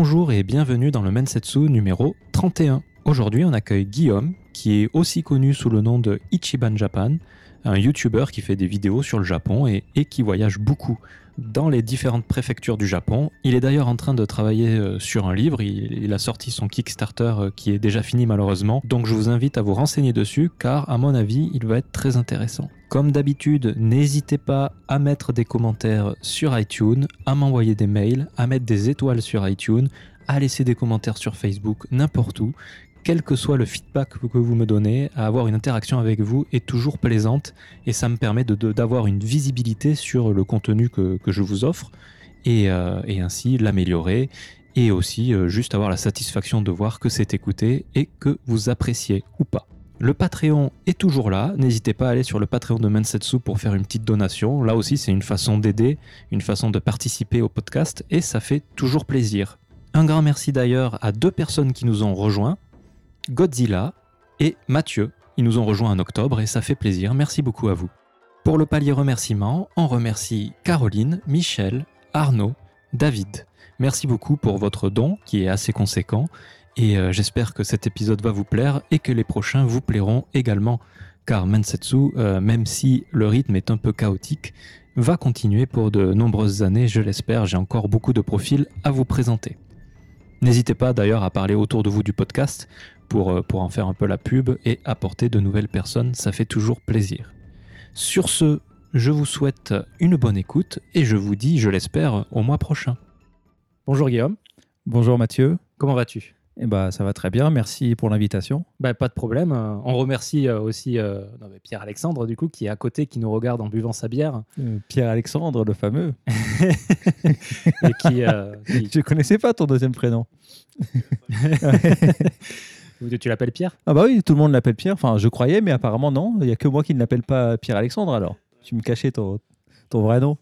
Bonjour et bienvenue dans le Mensetsu numéro 31. Aujourd'hui, on accueille Guillaume, qui est aussi connu sous le nom de Ichiban Japan, un YouTuber qui fait des vidéos sur le Japon et, et qui voyage beaucoup dans les différentes préfectures du Japon. Il est d'ailleurs en train de travailler euh, sur un livre. Il, a sorti son Kickstarter euh, qui est déjà fini malheureusement. Donc je vous invite à vous renseigner dessus car à mon avis il va être très intéressant. Comme d'habitude, n'hésitez pas à mettre des commentaires sur iTunes, à m'envoyer des mails, à mettre des étoiles sur iTunes, à laisser des commentaires sur Facebook, n'importe où. Quel que soit le feedback que vous me donnez, avoir une interaction avec vous est toujours plaisante et ça me permet d'avoir une visibilité sur le contenu que, je vous offre et, euh, et ainsi l'améliorer et aussi euh, juste avoir la satisfaction de voir que c'est écouté et que vous appréciez ou pas. Le Patreon est toujours là, n'hésitez pas à aller sur le Patreon de Mensetsu pour faire une petite donation. Là aussi, c'est une façon d'aider, une façon de participer au podcast et ça fait toujours plaisir. Un grand merci d'ailleurs à deux personnes qui nous ont rejoints, Godzilla et Mathieu. Ils nous ont rejoints en octobre et ça fait plaisir. Merci beaucoup à vous. Pour le palier remerciement, on remercie Caroline, Michel, Arnaud, David. Merci beaucoup pour votre don qui est assez conséquent et euh, j'espère que cet épisode va vous plaire et que les prochains vous plairont également car Mensetsu, euh, même si le rythme est un peu chaotique, va continuer pour de nombreuses années, je l'espère. J'ai encore beaucoup de profils à vous présenter. N'hésitez pas d'ailleurs à parler autour de vous du podcast pour, euh, pour en faire un peu la pub et apporter de nouvelles personnes, ça fait toujours plaisir. Sur ce, je vous souhaite une bonne écoute et je vous dis, je l'espère, au mois prochain. Bonjour Guillaume, Bonjour Mathieu. comment vas-tu? Eh ben, ça va très bien. Merci pour l'invitation. Bah, pas de problème. Euh, On remercie euh, aussi euh, non, mais Pierre-Alexandre, du coup, qui est à côté, qui nous regarde en buvant sa bière. Euh, Pierre-Alexandre, le fameux. et qui, euh, qui- Je connaissais pas ton deuxième prénom. Tu l'appelles Pierre? Ah bah oui, tout le monde l'appelle Pierre. Enfin, je croyais, mais apparemment non. Il y a que moi qui ne l'appelle pas Pierre-Alexandre alors. Tu me cachais ton, ton vrai nom.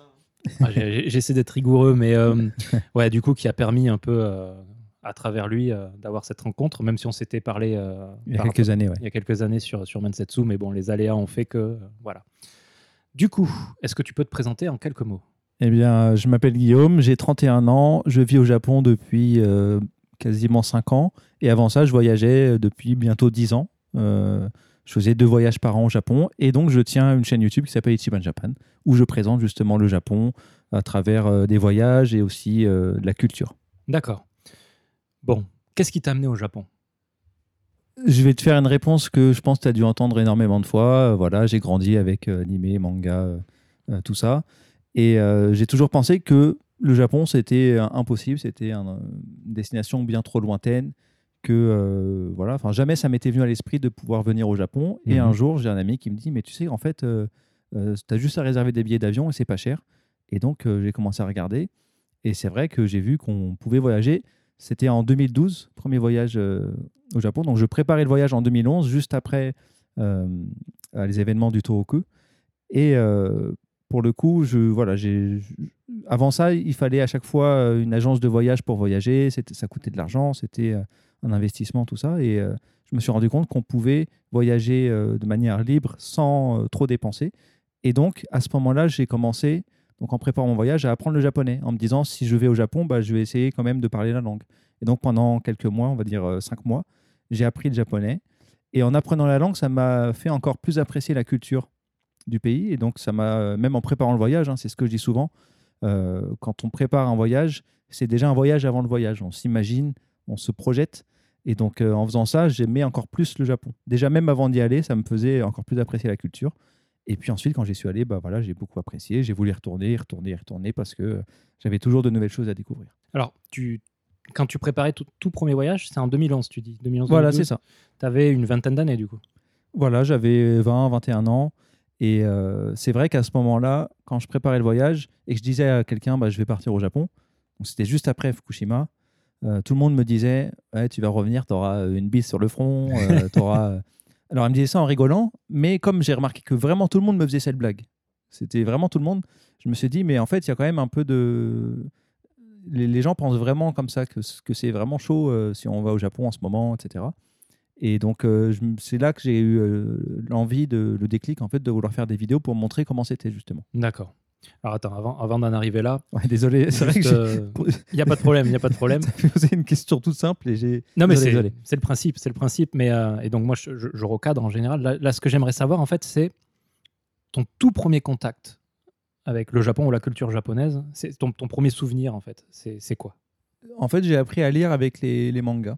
Ah, J'essaie d'être rigoureux, mais euh, ouais, du coup, qui a permis un peu, euh, à travers lui, euh, d'avoir cette rencontre, même si on s'était parlé euh, Il y a par quelques années, ouais. il y a quelques années sur, sur Mansetsu, mais bon, les aléas ont fait que. euh, voilà. Du coup, est-ce que tu peux te présenter en quelques mots? Eh bien, je m'appelle Guillaume, j'ai 31 ans, je vis au Japon depuis euh, quasiment 5 ans. Et avant ça, je voyageais depuis bientôt 10 ans. Euh, je faisais deux voyages par an au Japon. Et donc, je tiens une chaîne YouTube qui s'appelle Ichiban Japan, où je présente justement le Japon à travers euh, des voyages et aussi euh, de la culture. D'accord. Bon, qu'est-ce qui t'a amené au Japon? Je vais te faire une réponse que je pense que tu as dû entendre énormément de fois. Euh, voilà, j'ai grandi avec euh, animé, manga, euh, euh, tout ça. Et euh, j'ai toujours pensé que le Japon, c'était euh, impossible, c'était euh, une destination bien trop lointaine, que euh, voilà, enfin jamais ça m'était venu à l'esprit de pouvoir venir au Japon. Et Mhm. un jour, j'ai un ami qui me dit, mais tu sais, en fait, tu as juste à réserver des billets d'avion et c'est pas cher. Et donc, euh, j'ai commencé à regarder. Et c'est vrai que j'ai vu qu'on pouvait voyager. C'était en 2012, premier voyage euh, au Japon. Donc, je préparais le voyage en 2011, juste après euh, euh, les événements du Tohoku. Et euh, pour le coup, je, voilà, j'ai, avant ça, il fallait à chaque fois euh, une agence de voyage pour voyager. C'était, ça coûtait de l'argent, c'était euh, un investissement, tout ça. Et euh, je me suis rendu compte qu'on pouvait voyager de manière libre sans trop dépenser. Et donc, à ce moment-là, j'ai commencé, donc en préparant mon voyage, à apprendre le japonais, en me disant si je vais au Japon, bah, je vais essayer quand même de parler la langue. Et donc, pendant quelques mois, on va dire cinq mois, j'ai appris le japonais. Et en apprenant la langue, ça m'a fait encore plus apprécier la culture du pays. Et donc, ça m'a, même en préparant le voyage, hein, c'est ce que je dis souvent, euh, quand on prépare un voyage, c'est déjà un voyage avant le voyage. On s'imagine, on se projette. Et donc, euh, en faisant ça, j'aimais encore plus le Japon. Déjà, même avant d'y aller, ça me faisait encore plus apprécier la culture. Et puis ensuite, quand j'y suis allé, bah voilà, j'ai beaucoup apprécié. J'ai voulu y retourner, y retourner, y retourner parce que euh, j'avais toujours de nouvelles choses à découvrir. Alors, tu, quand tu préparais tout, tout premier voyage, c'est en 2011, tu dis 2011, Voilà, c'est ça. Tu avais une vingtaine d'années, du coup. Voilà, j'avais 20, 21 ans. Et euh, c'est vrai qu'à ce moment-là, quand je préparais le voyage et que je disais à quelqu'un, bah, je vais partir au Japon, donc c'était juste après Fukushima, euh, tout le monde me disait, ouais, tu vas revenir, tu auras une bise sur le front, euh, t'auras- Alors, il me disait ça en rigolant, mais comme j'ai remarqué que vraiment tout le monde me faisait cette blague, c'était vraiment tout le monde, je me suis dit, mais en fait, il y a quand même un peu de... Les, les gens pensent vraiment comme ça, que, que c'est vraiment chaud euh, si on va au Japon en ce moment, etc. Et donc, euh, c'est là que j'ai eu euh, l'envie, de, le déclic, en fait, de vouloir faire des vidéos pour montrer comment c'était, justement. D'accord. Alors attends, avant, avant d'en arriver là, Ouais, désolé, c'est vrai que euh, il n'y a pas de problème, il n'y a pas de problème. posé une question toute simple et j'ai. Non, mais c'est c'est le principe, c'est le principe. Mais, euh, et donc, moi, je, je- je recadre en général. Là, là, ce que j'aimerais savoir, en fait, c'est ton tout premier contact avec le Japon ou la culture japonaise. C'est ton, ton premier souvenir, en fait. C'est c'est quoi? En fait, j'ai appris à lire avec les, les mangas,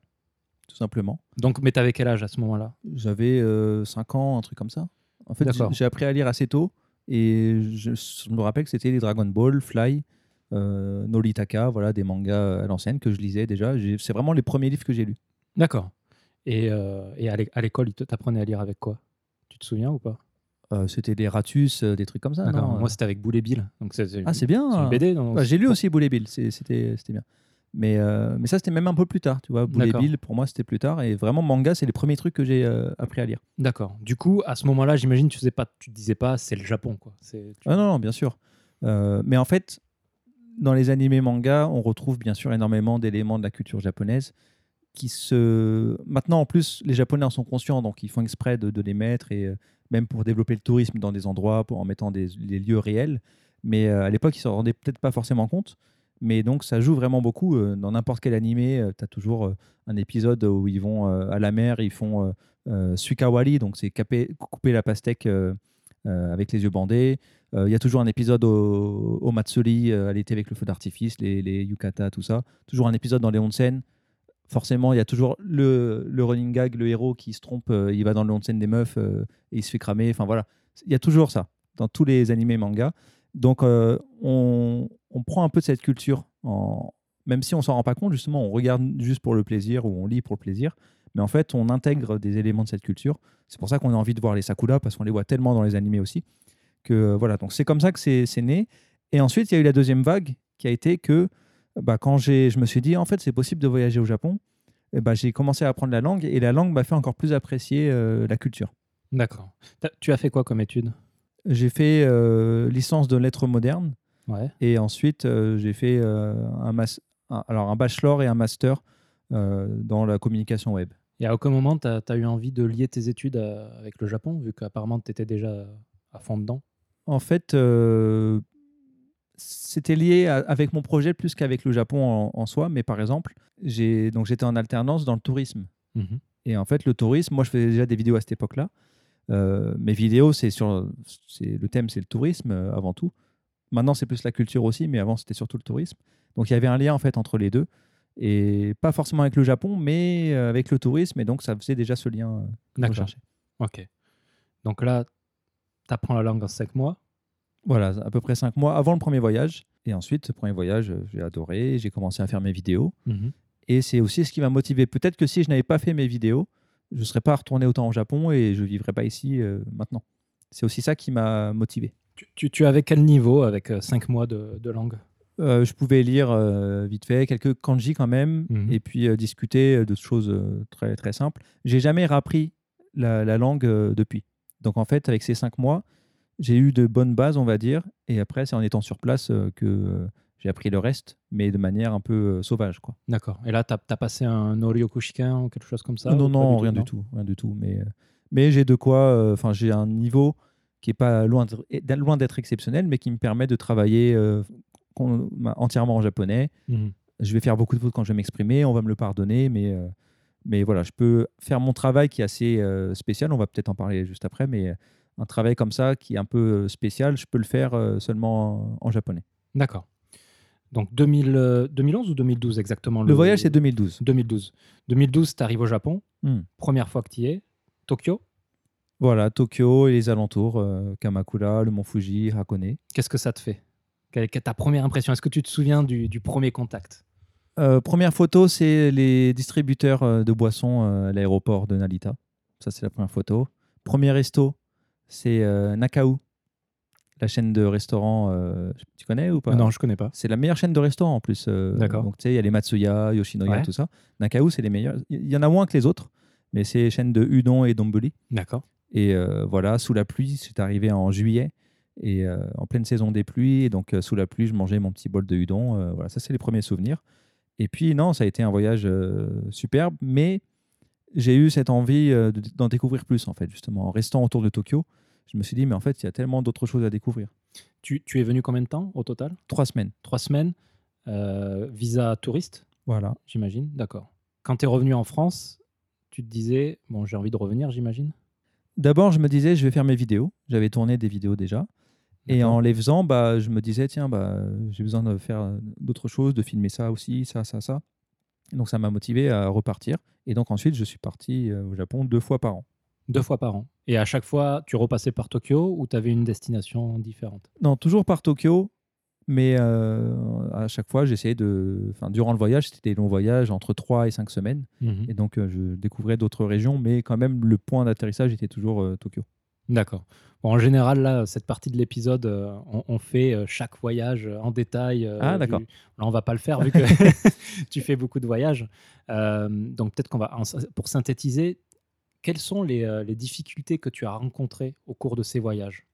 tout simplement. Donc, mais t'avais quel âge à ce moment-là? J'avais 5 ans, un truc comme ça. En fait, j'ai D'accord. j'ai appris à lire assez tôt et je, je me rappelle que c'était les Dragon Ball, Fly, euh, Noritaka, voilà, des mangas à l'ancienne que je lisais déjà. J'ai- C'est vraiment les premiers livres que j'ai lus. D'accord. Et, euh, et à l'é- à l'école, ils te- t'apprenaient à lire avec quoi? Tu te souviens ou pas? Euh, c'était des Ratus, euh, des trucs comme ça. D'accord. non? Moi, c'était avec Boule et Bill. Donc, c'est c'est ah, c'est bien. c'est une BD. donc Ouais, j'ai lu aussi Boule et Bill, c'est- c'était c'était bien. Mais, euh, mais ça, c'était même un peu plus tard, tu vois. Boule et. Bill, pour moi, c'était plus tard. Et vraiment, manga, c'est les premiers trucs que j'ai euh, appris à lire. D'accord. Du coup, à ce moment-là, j'imagine, tu tu te disais pas, c'est le Japon, quoi. Tu- Ah non, non, bien sûr. Euh, mais en fait, dans les animés mangas, on retrouve bien sûr énormément d'éléments de la culture japonaise qui se. Maintenant, en plus, les Japonais en sont conscients, donc ils font exprès de, de les mettre et même pour développer le tourisme dans des endroits, pour en mettant des, les lieux réels. Mais à l'époque, ils s'en rendaient peut-être pas forcément compte. Mais donc, ça joue vraiment beaucoup. euh, dans n'importe quel animé, tu as toujours euh, un épisode où ils vont euh, à la mer, ils font euh, euh, suikawari, donc c'est couper la pastèque euh, euh, avec les yeux bandés. Euh, Il y a toujours un épisode au, au Matsuri euh, à l'été avec le feu d'artifice, les, yukata, tout ça. Toujours un épisode dans les onsen. Forcément, il y a toujours le, le running gag, le héros qui se trompe, euh, il va dans le onsen des meufs euh, et il se fait cramer. Enfin voilà, il y a toujours ça dans tous les animés mangas. Donc euh, on, prend un peu de cette culture, même si on s'en rend pas compte, justement, on regarde juste pour le plaisir ou on lit pour le plaisir. Mais en fait, on intègre des éléments de cette culture. C'est pour ça qu'on a envie de voir les Sakura, parce qu'on les voit tellement dans les animés aussi. Que voilà, donc c'est comme ça que c'est né. Et ensuite, il y a eu la deuxième vague qui a été que bah, quand je me suis dit, en fait, c'est possible de voyager au Japon, eh bah, j'ai commencé à apprendre la langue et la langue m'a fait encore plus apprécier euh, la culture. D'accord. Tu as fait quoi comme étude? J'ai fait euh, licence de lettres modernes Ouais. et ensuite euh, j'ai fait euh, un, mas- un- alors un bachelor et un master dans la communication web. Et à aucun moment, tu as, eu envie de lier tes études à- avec le Japon, vu qu'apparemment, tu étais déjà à fond dedans? En fait, c'était lié à- avec mon projet plus qu'avec le Japon en, en soi. Mais par exemple, j'étais en alternance dans le tourisme. Mhm. Et en fait, le tourisme, moi, je faisais déjà des vidéos à cette époque-là. Euh, mes vidéos, c'est sur, c'est le thème, c'est le tourisme euh, avant tout. Maintenant, c'est plus la culture aussi, mais avant, c'était surtout le tourisme. Donc, il y avait un lien en fait entre les deux, et pas forcément avec le Japon, mais euh, avec le tourisme. Et donc, ça faisait déjà ce lien. D'accord. Ok. Donc là, tu apprends la langue en 5 mois. Voilà, à peu près cinq mois avant le premier voyage. Et ensuite, ce premier voyage, j'ai adoré. J'ai commencé à faire mes vidéos. Et c'est aussi ce qui m'a motivé. Peut-être que si je n'avais pas fait mes vidéos, je ne serais pas retourné autant au Japon et je ne vivrais pas ici euh, maintenant. C'est aussi ça qui m'a motivé. Tu, tu, tu avais quel niveau avec 5 mois de, de langue? Euh, je pouvais lire euh, vite fait quelques kanji quand même Mhm. et puis euh, discuter euh, de choses euh, très, très simples. J'ai jamais rappris la, la langue euh, depuis. Donc en fait, avec ces cinq mois, j'ai eu de bonnes bases, on va dire. Et après, c'est en étant sur place euh, que euh, j'ai appris le reste, mais de manière un peu euh, sauvage. Quoi. D'accord. Et là, tu as, passé un Noryokushikan ou quelque chose comme ça non, non, du rien du tout, rien du tout. Mais, euh, mais j'ai de quoi. euh, Enfin, j'ai un niveau qui est pas loin d'être- loin exceptionnel, mais qui me permet de travailler entièrement en japonais. Mhm. Je vais faire beaucoup de fautes quand je vais m'exprimer, on va me le pardonner, mais, mais voilà, je peux faire mon travail qui est assez spécial. On va peut-être en parler juste après, mais un travail comme ça qui est un peu spécial, je peux le faire seulement en, en japonais. D'accord. Donc 2000, euh, 2011 ou 2012 exactement Le voyage, c'est 2012. 2012. 2012, tu arrives au Japon. Hmm. Première fois que tu y es. Tokyo. Voilà, Tokyo et les alentours, euh, Kamakura, le mont Fuji, Hakone. Qu'est-ce que ça te fait? Quelle est ta première impression? Est-ce que tu te souviens du, du premier contact? Euh, première photo, c'est les distributeurs de boissons à l'aéroport de Narita. Ça, c'est la première photo. Premier resto, c'est Nakao, la chaîne de restaurants. euh, tu connais ou pas? Non, je connais pas. C'est la meilleure chaîne de restaurants en plus. euh, D'accord. Donc, tu sais, il y a les Matsuya, Yoshinoya, Ouais. tout ça. Nakao, c'est les meilleurs. Il y en a moins que les autres, mais c'est les chaînes de udon et donburi. D'accord. Et euh, voilà, sous la pluie, c'est arrivé en juillet et en pleine saison des pluies. Et donc, sous la pluie, je mangeais mon petit bol de udon. voilà, ça, c'est les premiers souvenirs. Et puis, non, ça a été un voyage superbe, mais j'ai eu cette envie de- d'en découvrir plus, en fait, justement. En restant autour de Tokyo, je me suis dit, mais en fait, il y a tellement d'autres choses à découvrir. Tu, tu es venu combien de temps au total? Trois semaines. Trois semaines. Euh, visa touriste, Voilà. j'imagine. D'accord. Quand tu es revenu en France, tu te disais, bon, j'ai envie de revenir, j'imagine? D'abord, je me disais, je vais faire mes vidéos. J'avais tourné des vidéos déjà. Et en les faisant, bah, je me disais, tiens, bah, j'ai besoin de faire euh, d'autres choses, de filmer ça aussi, ça, ça, ça. Et donc, ça m'a motivé à repartir. Et donc, ensuite, je suis parti euh, au Japon deux fois par an. Deux fois par an. Et à chaque fois, tu repassais par Tokyo ou tu avais une destination différente? Non, toujours par Tokyo, mais euh, à chaque fois, j'essayais de. Enfin, durant le voyage, c'était des longs voyages entre 3 et 5 semaines. Et donc, euh, je découvrais d'autres régions, mais quand même, le point d'atterrissage était toujours euh, Tokyo. D'accord. Bon, en général, là, cette partie de l'épisode, on, on fait chaque voyage en détail. Ah, d'accord. Là, on va pas le faire vu que tu fais beaucoup de voyages. Donc, peut-être qu'on va, pour synthétiser, quelles sont les, euh, les difficultés que tu as rencontrées au cours de ces voyages?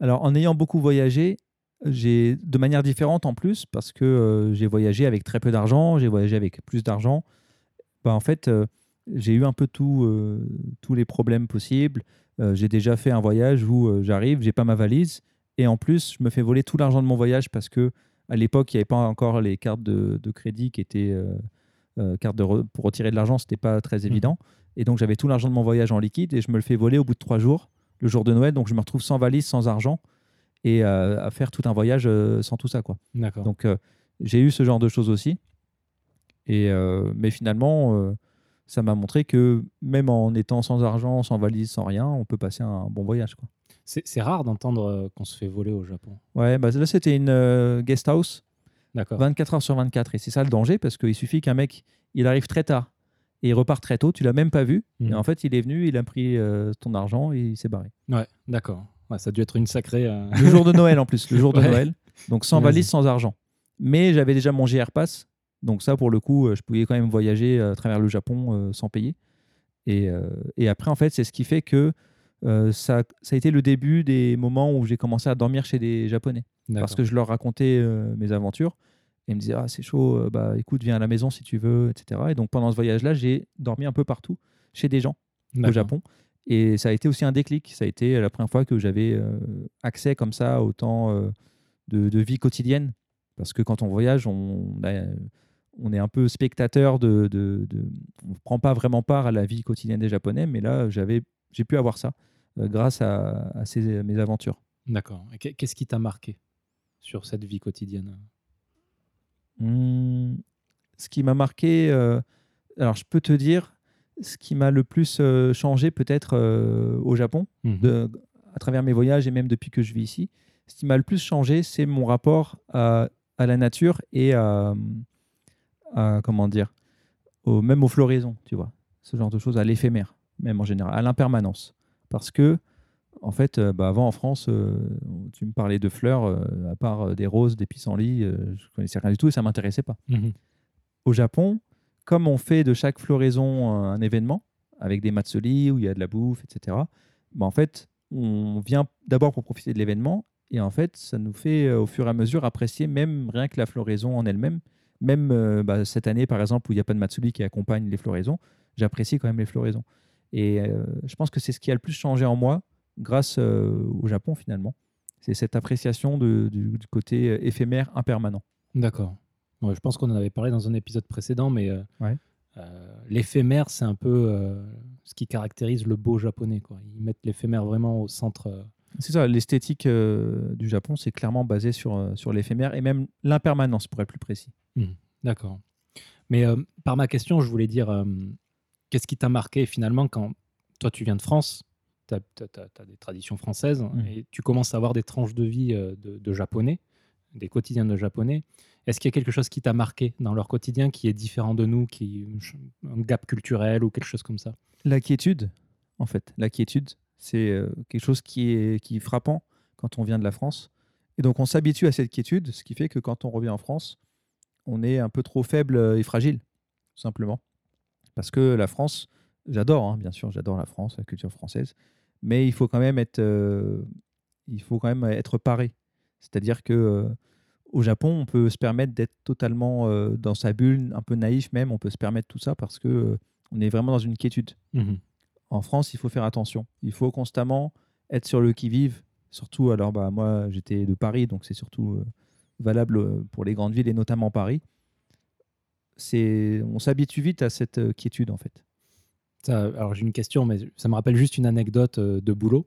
Alors, en ayant beaucoup voyagé, j'ai de manière différente en plus, parce que euh, j'ai voyagé avec très peu d'argent, j'ai voyagé avec plus d'argent. Bah, en fait, euh, j'ai eu un peu tous les problèmes possibles. J'ai déjà fait un voyage où j'arrive, j'ai pas ma valise, et en plus, je me fais voler tout l'argent de mon voyage parce que à l'époque, il n'y avait pas encore les cartes de crédit qui étaient euh, de re- pour retirer de l'argent, c'était pas très évident. Et donc, j'avais tout l'argent de mon voyage en liquide et je me le fais voler au bout de trois jours, le jour de Noël. Donc, je me retrouve sans valise, sans argent et euh, à faire tout un voyage euh, sans tout ça. Quoi. Donc, euh, j'ai eu ce genre de choses aussi. Et, mais finalement, ça m'a montré que même en étant sans argent, sans valise, sans rien, on peut passer un bon voyage. Quoi. C'est rare d'entendre qu'on se fait voler au Japon. Ouais, bah là, c'était une guest house. 24 heures sur 24. Et c'est ça le danger, parce qu'il suffit qu'un mec, il arrive très tard et il repart très tôt, tu l'as même pas vu. Mhm. Et en fait, il est venu, il a pris euh, ton argent et il s'est barré. Ouais, d'accord. Ouais, ça a dû être une sacrée. euh, Le jour de Noël en plus, le jour de Ouais. Noël. Donc sans valise, sans argent. Mais j'avais déjà mon JR Pass. Donc ça, pour le coup, euh, je pouvais quand même voyager à travers le Japon euh, sans payer. Et, et après, en fait, c'est ce qui fait que euh, ça, ça a été le début des moments où j'ai commencé à dormir chez des Japonais. Parce que je leur racontais euh, mes aventures. Et ils me disaient, ah, c'est chaud, euh, bah écoute, viens à la maison si tu veux, etc. Et donc pendant ce voyage-là, j'ai dormi un peu partout chez des gens au. Japon. Et ça a été aussi un déclic. Ça a été la première fois que j'avais euh, accès comme ça au temps de, de vie quotidienne. Parce que quand on voyage, on, a- on est un peu spectateur de, de- de- On ne prend pas vraiment part à la vie quotidienne des Japonais. Mais là, j'avais, j'ai pu avoir ça grâce à, à ces, mes aventures. D'accord. Qu'est-ce qui t'a marqué sur cette vie quotidienne? Hmm, ce qui m'a marqué, euh, alors je peux te dire, ce qui m'a le plus euh, changé peut-être euh, au Japon, de, à travers mes voyages et même depuis que je vis ici, ce qui m'a le plus changé, c'est mon rapport à, à la nature et à, à- comment dire, au, même aux floraisons, tu vois, ce genre de choses, à l'éphémère, même en général, à l'impermanence. Parce que, en fait, euh, bah, avant en France, euh, tu me parlais de fleurs, euh, à part des roses, des pissenlits, euh, je connaissais rien du tout et ça m'intéressait pas Mhm. au Japon, comme on fait de chaque floraison un événement, avec des matsuri où il y a de la bouffe, etc., bah, en fait, on vient d'abord pour profiter de l'événement, et en fait, ça nous fait au fur et à mesure apprécier même rien que la floraison en elle-même. Même bah, cette année, par exemple, où il n'y a pas de matsuri qui accompagne les floraisons, j'apprécie quand même les floraisons. Et euh, je pense que c'est ce qui a le plus changé en moi grâce euh, au Japon, finalement. C'est cette appréciation de- du, du côté euh, éphémère, impermanent. D'accord. Ouais, je pense qu'on en avait parlé dans un épisode précédent, mais Ouais. euh, l'éphémère, c'est un peu euh, ce qui caractérise le beau japonais. Quoi. Ils mettent l'éphémère vraiment au centre. euh. C'est ça, l'esthétique du Japon, c'est clairement basé sur, sur l'éphémère et même l'impermanence, pour être plus précis. D'accord. Mais par ma question, je voulais dire, qu'est-ce qui t'a marqué finalement quand toi, tu viens de France, tu as, des traditions françaises, Mhm. et tu commences à avoir des tranches de vie euh, de, de japonais, des quotidiens de japonais. Est-ce qu'il y a quelque chose qui t'a marqué dans leur quotidien qui est différent de nous, qui un gap culturel ou quelque chose comme ça? La quiétude, en fait, la quiétude, c'est euh, quelque chose qui est, qui est frappant quand on vient de la France. Et donc, on s'habitue à cette quiétude, ce qui fait que quand on revient en France, on est un peu trop faible et fragile, tout simplement. Parce que la France, j'adore, hein, bien sûr, j'adore la France, la culture française, mais il faut quand même être, euh, il faut quand même être paré. C'est-à-dire que euh, au Japon, on peut se permettre d'être totalement euh, dans sa bulle, un peu naïf même, on peut se permettre tout ça parce que on est vraiment dans une quiétude. Mhm. En France, il faut faire attention. Il faut constamment être sur le qui-vive, surtout, alors bah, moi j'étais de Paris, donc c'est surtout valable pour les grandes villes et notamment Paris. C'est, on s'habitue vite à cette euh, quiétude en fait. Ça, alors j'ai une question, mais ça me rappelle juste une anecdote euh, de boulot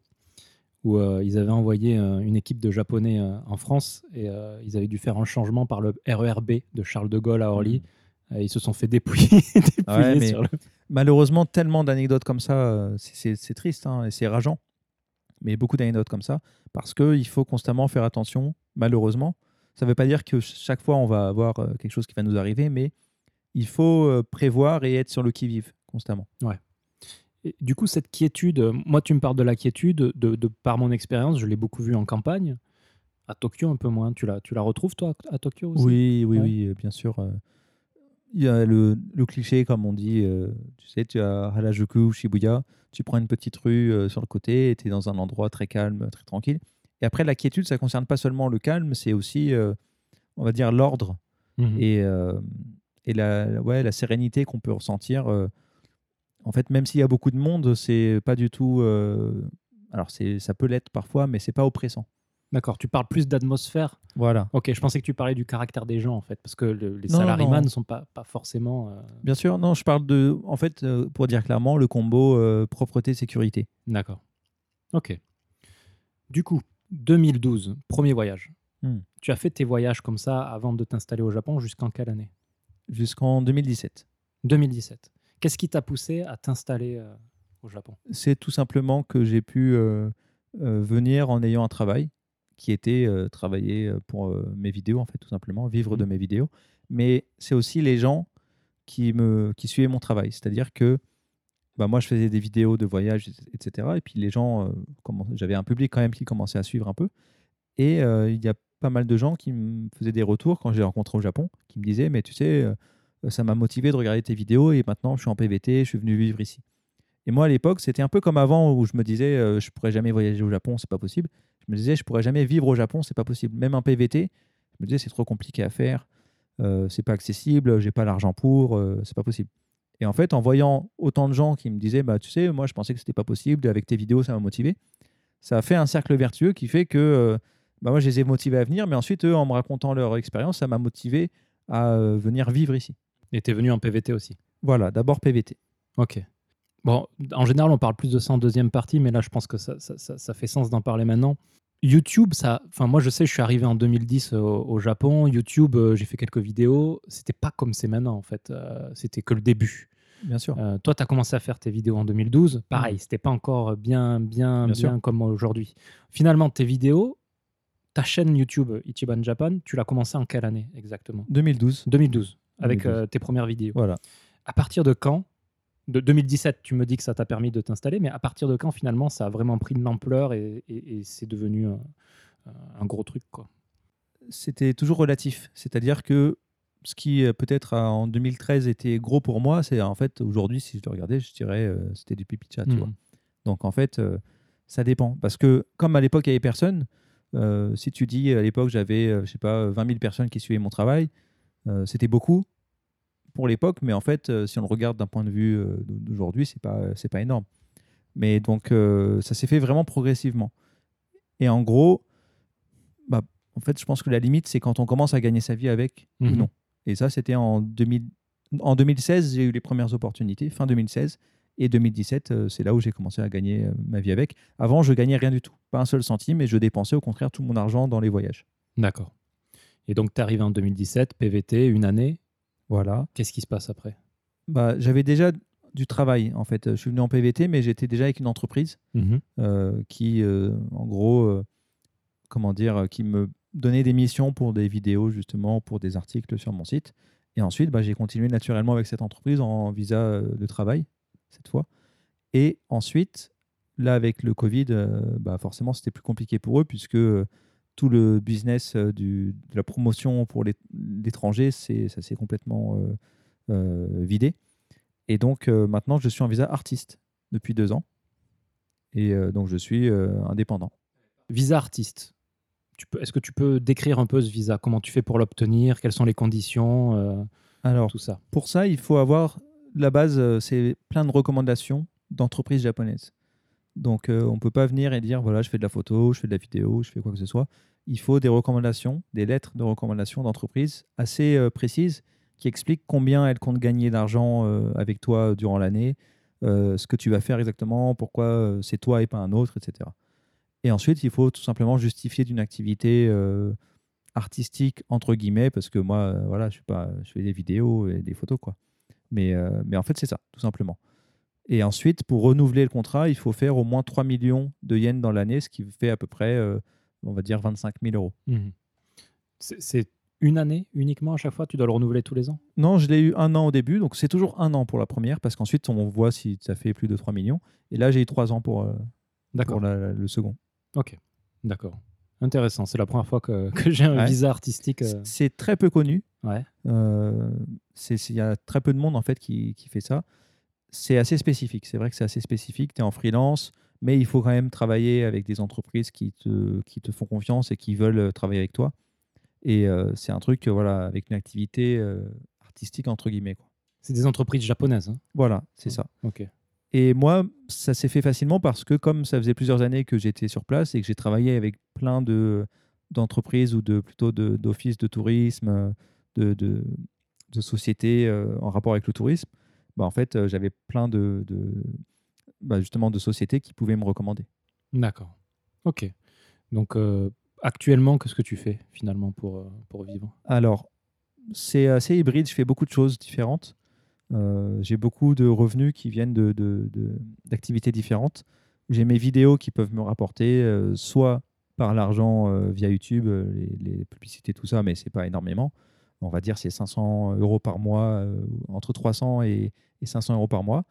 où euh, ils avaient envoyé euh, une équipe de Japonais euh, en France et ils avaient dû faire un changement par le RERB de Charles de Gaulle à Orly. Euh, ils se sont fait dépouiller, dépouiller Ouais, mais- sur le... Malheureusement, tellement d'anecdotes comme ça, c'est- triste hein, et c'est rageant. Mais beaucoup d'anecdotes comme ça, parce qu'il faut constamment faire attention, malheureusement. Ça ne veut pas dire que chaque fois on va avoir quelque chose qui va nous arriver, mais il faut euh, prévoir et être sur le qui-vive constamment. Et du coup, cette quiétude, euh, moi, tu me parles de la quiétude, de, de- par mon expérience, je l'ai beaucoup vue en campagne. À Tokyo, un peu moins. Tu la, tu la retrouves, toi, à Tokyo aussi? Oui, oui, Ouais. oui, euh, bien sûr. Il y a le, le cliché, comme on dit, euh, tu sais, tu as Harajuku, Shibuya, tu prends une petite rue euh, sur le côté, tu es dans un endroit très calme, très tranquille. Et après, la quiétude, ça ne concerne pas seulement le calme, c'est aussi, euh, on va dire, l'ordre Mhm. et, et la, ouais, la sérénité qu'on peut ressentir. euh. en fait, même s'il y a beaucoup de monde, c'est pas du tout. euh, alors, c'est- ça peut l'être parfois, mais c'est pas oppressant. D'accord, tu parles plus d'atmosphère. Voilà. Ok, je pensais que tu parlais du caractère des gens, en fait, parce que le- les salariés ne sont pas, pas forcément... euh, Bien sûr, non, je parle de, en fait, pour dire clairement, le combo propreté-sécurité. D'accord. Ok. Du coup, 2012, premier voyage. Hmm. Tu as fait tes voyages comme ça avant de t'installer au Japon jusqu'en quelle année? Jusqu'en 2017. 2017. Qu'est-ce qui t'a poussé à t'installer euh, au Japon? C'est tout simplement que j'ai pu euh, euh, venir en ayant un travail qui était travailler pour mes vidéos, en fait, tout simplement, vivre de Mhm. mes vidéos. Mais c'est aussi les gens qui, me, qui suivaient mon travail. C'est-à-dire que bah, moi, je faisais des vidéos de voyage, etc. Et puis les gens, j'avais un public quand même qui commençait à suivre un peu. Et il y a pas mal de gens qui me faisaient des retours quand j'ai rencontré au Japon, qui me disaient, mais tu sais, euh, ça m'a motivé de regarder tes vidéos et maintenant je suis en PVT, je suis venu vivre ici. Et moi, à l'époque, c'était un peu comme avant où je me disais, euh, je pourrais jamais voyager au Japon, c'est pas possible. Je me disais, je pourrais jamais vivre au Japon, c'est pas possible. Même un PVT, je me disais, c'est trop compliqué à faire, euh, c'est pas accessible, j'ai pas l'argent pour, euh, c'est pas possible. Et en fait, en voyant autant de gens qui me disaient, bah, tu sais, moi, je pensais que c'était pas possible, avec tes vidéos, ça m'a motivé, ça a fait un cercle vertueux qui fait que euh, bah, moi, je les ai motivés à venir, mais ensuite, eux, en me racontant leur expérience, ça m'a motivé à euh, venir vivre ici. Et t'es venu en PVT aussi Voilà, d'abord PVT. Ok. Bon, en général, on parle plus de ça en deuxième partie, mais là, je pense que ça, ça- ça- ça fait sens d'en parler maintenant. YouTube, ça, enfin, moi, je sais, je suis arrivé en 2010 au, au Japon. YouTube, euh, j'ai fait quelques vidéos. C'était pas comme c'est maintenant, en fait. Euh, c'était que le début. Bien sûr. Euh, toi, tu as commencé à faire tes vidéos en 2012. Pareil, c'était pas encore bien, bien, Bien comme aujourd'hui. Finalement, tes vidéos, ta chaîne YouTube Ichiban Japan, tu l'as commencé en quelle année exactement 2012. 2012, avec 2012. euh, tes premières vidéos. Voilà. À partir de quand De 2017, tu me dis que ça t'a permis de t'installer, mais à partir de quand finalement ça a vraiment pris de l'ampleur et, et- et c'est devenu un, un gros truc quoi? C'était toujours relatif. C'est-à-dire que ce qui euh, peut-être en 2013 était gros pour moi, c'est en fait aujourd'hui, si je le regardais, je dirais euh, c'était du pipi chat. tu vois. Donc en fait, euh, ça dépend. Parce que comme à l'époque, il n'y avait personne, euh, si tu dis à l'époque, j'avais, euh, je sais pas, 20 000 personnes qui suivaient mon travail, euh, c'était beaucoup pour l'époque, mais en fait, euh, si on le regarde d'un point de vue euh, d'aujourd'hui, c'est pas, c'est pas énorme. Mais donc, euh, ça s'est fait vraiment progressivement. Et en gros, bah, en fait, je pense que la limite, c'est quand on commence à gagner sa vie avec ou Mhm. non. Et ça, c'était en, 2000 en 2016, j'ai eu les premières opportunités, fin 2016. Et 2017, euh, c'est là où j'ai commencé à gagner euh, ma vie avec. Avant, je gagnais rien du tout, pas un seul centime, et je dépensais au contraire tout mon argent dans les voyages. D'accord. Et donc tu es arrivé en 2017, PVT, une année. Voilà. Qu'est-ce qui se passe après? Bah, j'avais déjà du travail, en fait. Je suis venu en PVT, mais j'étais déjà avec une entreprise euh, qui, euh, en gros, euh, comment dire, qui me donnait des missions pour des vidéos, justement, pour des articles sur mon site. Et ensuite, bah, j'ai continué naturellement avec cette entreprise en visa de travail, cette fois. Et ensuite, là, avec le Covid, euh, bah, forcément, c'était plus compliqué pour eux, puisque euh, tout le business euh, du, de la promotion pour l'étranger, ça s'est complètement euh, euh, vidé. Et donc, euh, maintenant, je suis en visa artiste depuis deux ans. Et donc, je suis indépendant. Visa artiste. Est-ce que tu peux décrire un peu ce visa? Comment tu fais pour l'obtenir? Quelles sont les conditions? Euh, Alors, Tout ça. pour ça, il faut avoir la base, euh, c'est plein de recommandations d'entreprises japonaises. Donc, euh, on ne peut pas venir et dire voilà, je fais de la photo, je fais de la vidéo, je fais quoi que ce soit. Il faut des recommandations, des lettres de recommandation d'entreprise assez euh, précises qui expliquent combien elles comptent gagner d'argent euh, avec toi durant l'année, ce que tu vas faire exactement, pourquoi c'est toi et pas un autre, etc. Et ensuite, il faut tout simplement justifier d'une activité artistique, entre guillemets, parce que moi, voilà, je, je fais des vidéos et des photos, quoi. Mais, euh, mais en fait, c'est ça, tout simplement. Et ensuite, pour renouveler le contrat, il faut faire au moins 3 millions de yens dans l'année, ce qui fait à peu près, euh, on va dire, 25 000 euros. Mhm. C'est une année uniquement à chaque fois? Tu dois le renouveler tous les ans? Non, je l'ai eu un an au début, donc c'est toujours un an pour la première, parce qu'ensuite, on voit si ça fait plus de 3 millions. Et là, j'ai eu 3 ans pour, euh, pour la- le second. Ok. D'accord. Intéressant. C'est la première fois que, que j'ai un Ouais. visa artistique. euh, C'est très peu connu. Ouais. Euh, Il y a très peu de monde en fait qui, qui fait ça. C'est assez spécifique. C'est vrai que c'est assez spécifique. Tu es en freelance, mais il faut quand même travailler avec des entreprises qui te, qui te font confiance et qui veulent euh, travailler avec toi. Et euh, c'est un truc, voilà, avec une activité euh, artistique entre guillemets. Quoi. C'est des entreprises japonaises. hein Voilà, c'est ça. Ok. Et moi, ça s'est fait facilement parce que comme ça faisait plusieurs années que j'étais sur place et que j'ai travaillé avec plein de d'entreprises ou de plutôt de- d'offices de, tourisme, euh, de, de, de sociétés euh, en rapport avec le tourisme, bah en fait, euh, j'avais plein de, de bah, justement de sociétés qui pouvaient me recommander. D'accord. Ok. Donc, euh, actuellement, qu'est-ce que tu fais finalement pour, pour vivre? Alors, c'est assez hybride. Je fais beaucoup de choses différentes. Euh, j'ai beaucoup de revenus qui viennent de, de- de- d'activités différentes. J'ai mes vidéos qui peuvent me rapporter euh, soit par l'argent via YouTube, les, les publicités, tout ça, mais c'est pas énormément. On va dire c'est 500 euros par mois, euh, entre 300 et, et 500 euros par mois.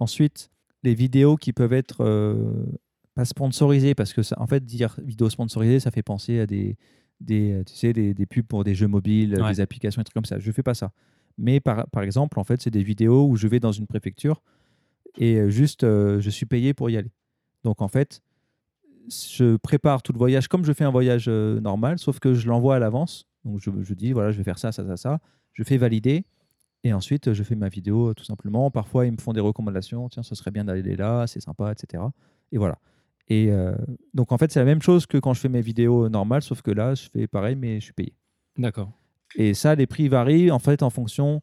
Ensuite, les vidéos qui peuvent être euh, pas sponsorisées, parce que ça, en fait, dire vidéo sponsorisée, ça fait penser à des, des, euh, tu sais, des, des pubs pour des jeux mobiles, Ouais. des applications, des trucs comme ça. Je fais pas ça. Mais par, par exemple, en fait, c'est des vidéos où je vais dans une préfecture et juste euh, je suis payé pour y aller. Donc en fait, je prépare tout le voyage comme je fais un voyage euh, normal, sauf que je l'envoie à l'avance. Donc je, je dis voilà, je vais faire ça, ça, ça, ça. Je fais valider et ensuite je fais ma vidéo euh, tout simplement. Parfois ils me font des recommandations, tiens, ce serait bien d'aller là, c'est sympa, etc. Et voilà. Et euh, donc en fait, c'est la même chose que quand je fais mes vidéos normales, sauf que là, je fais pareil, mais je suis payé. D'accord. Et ça, les prix varient en fait en fonction.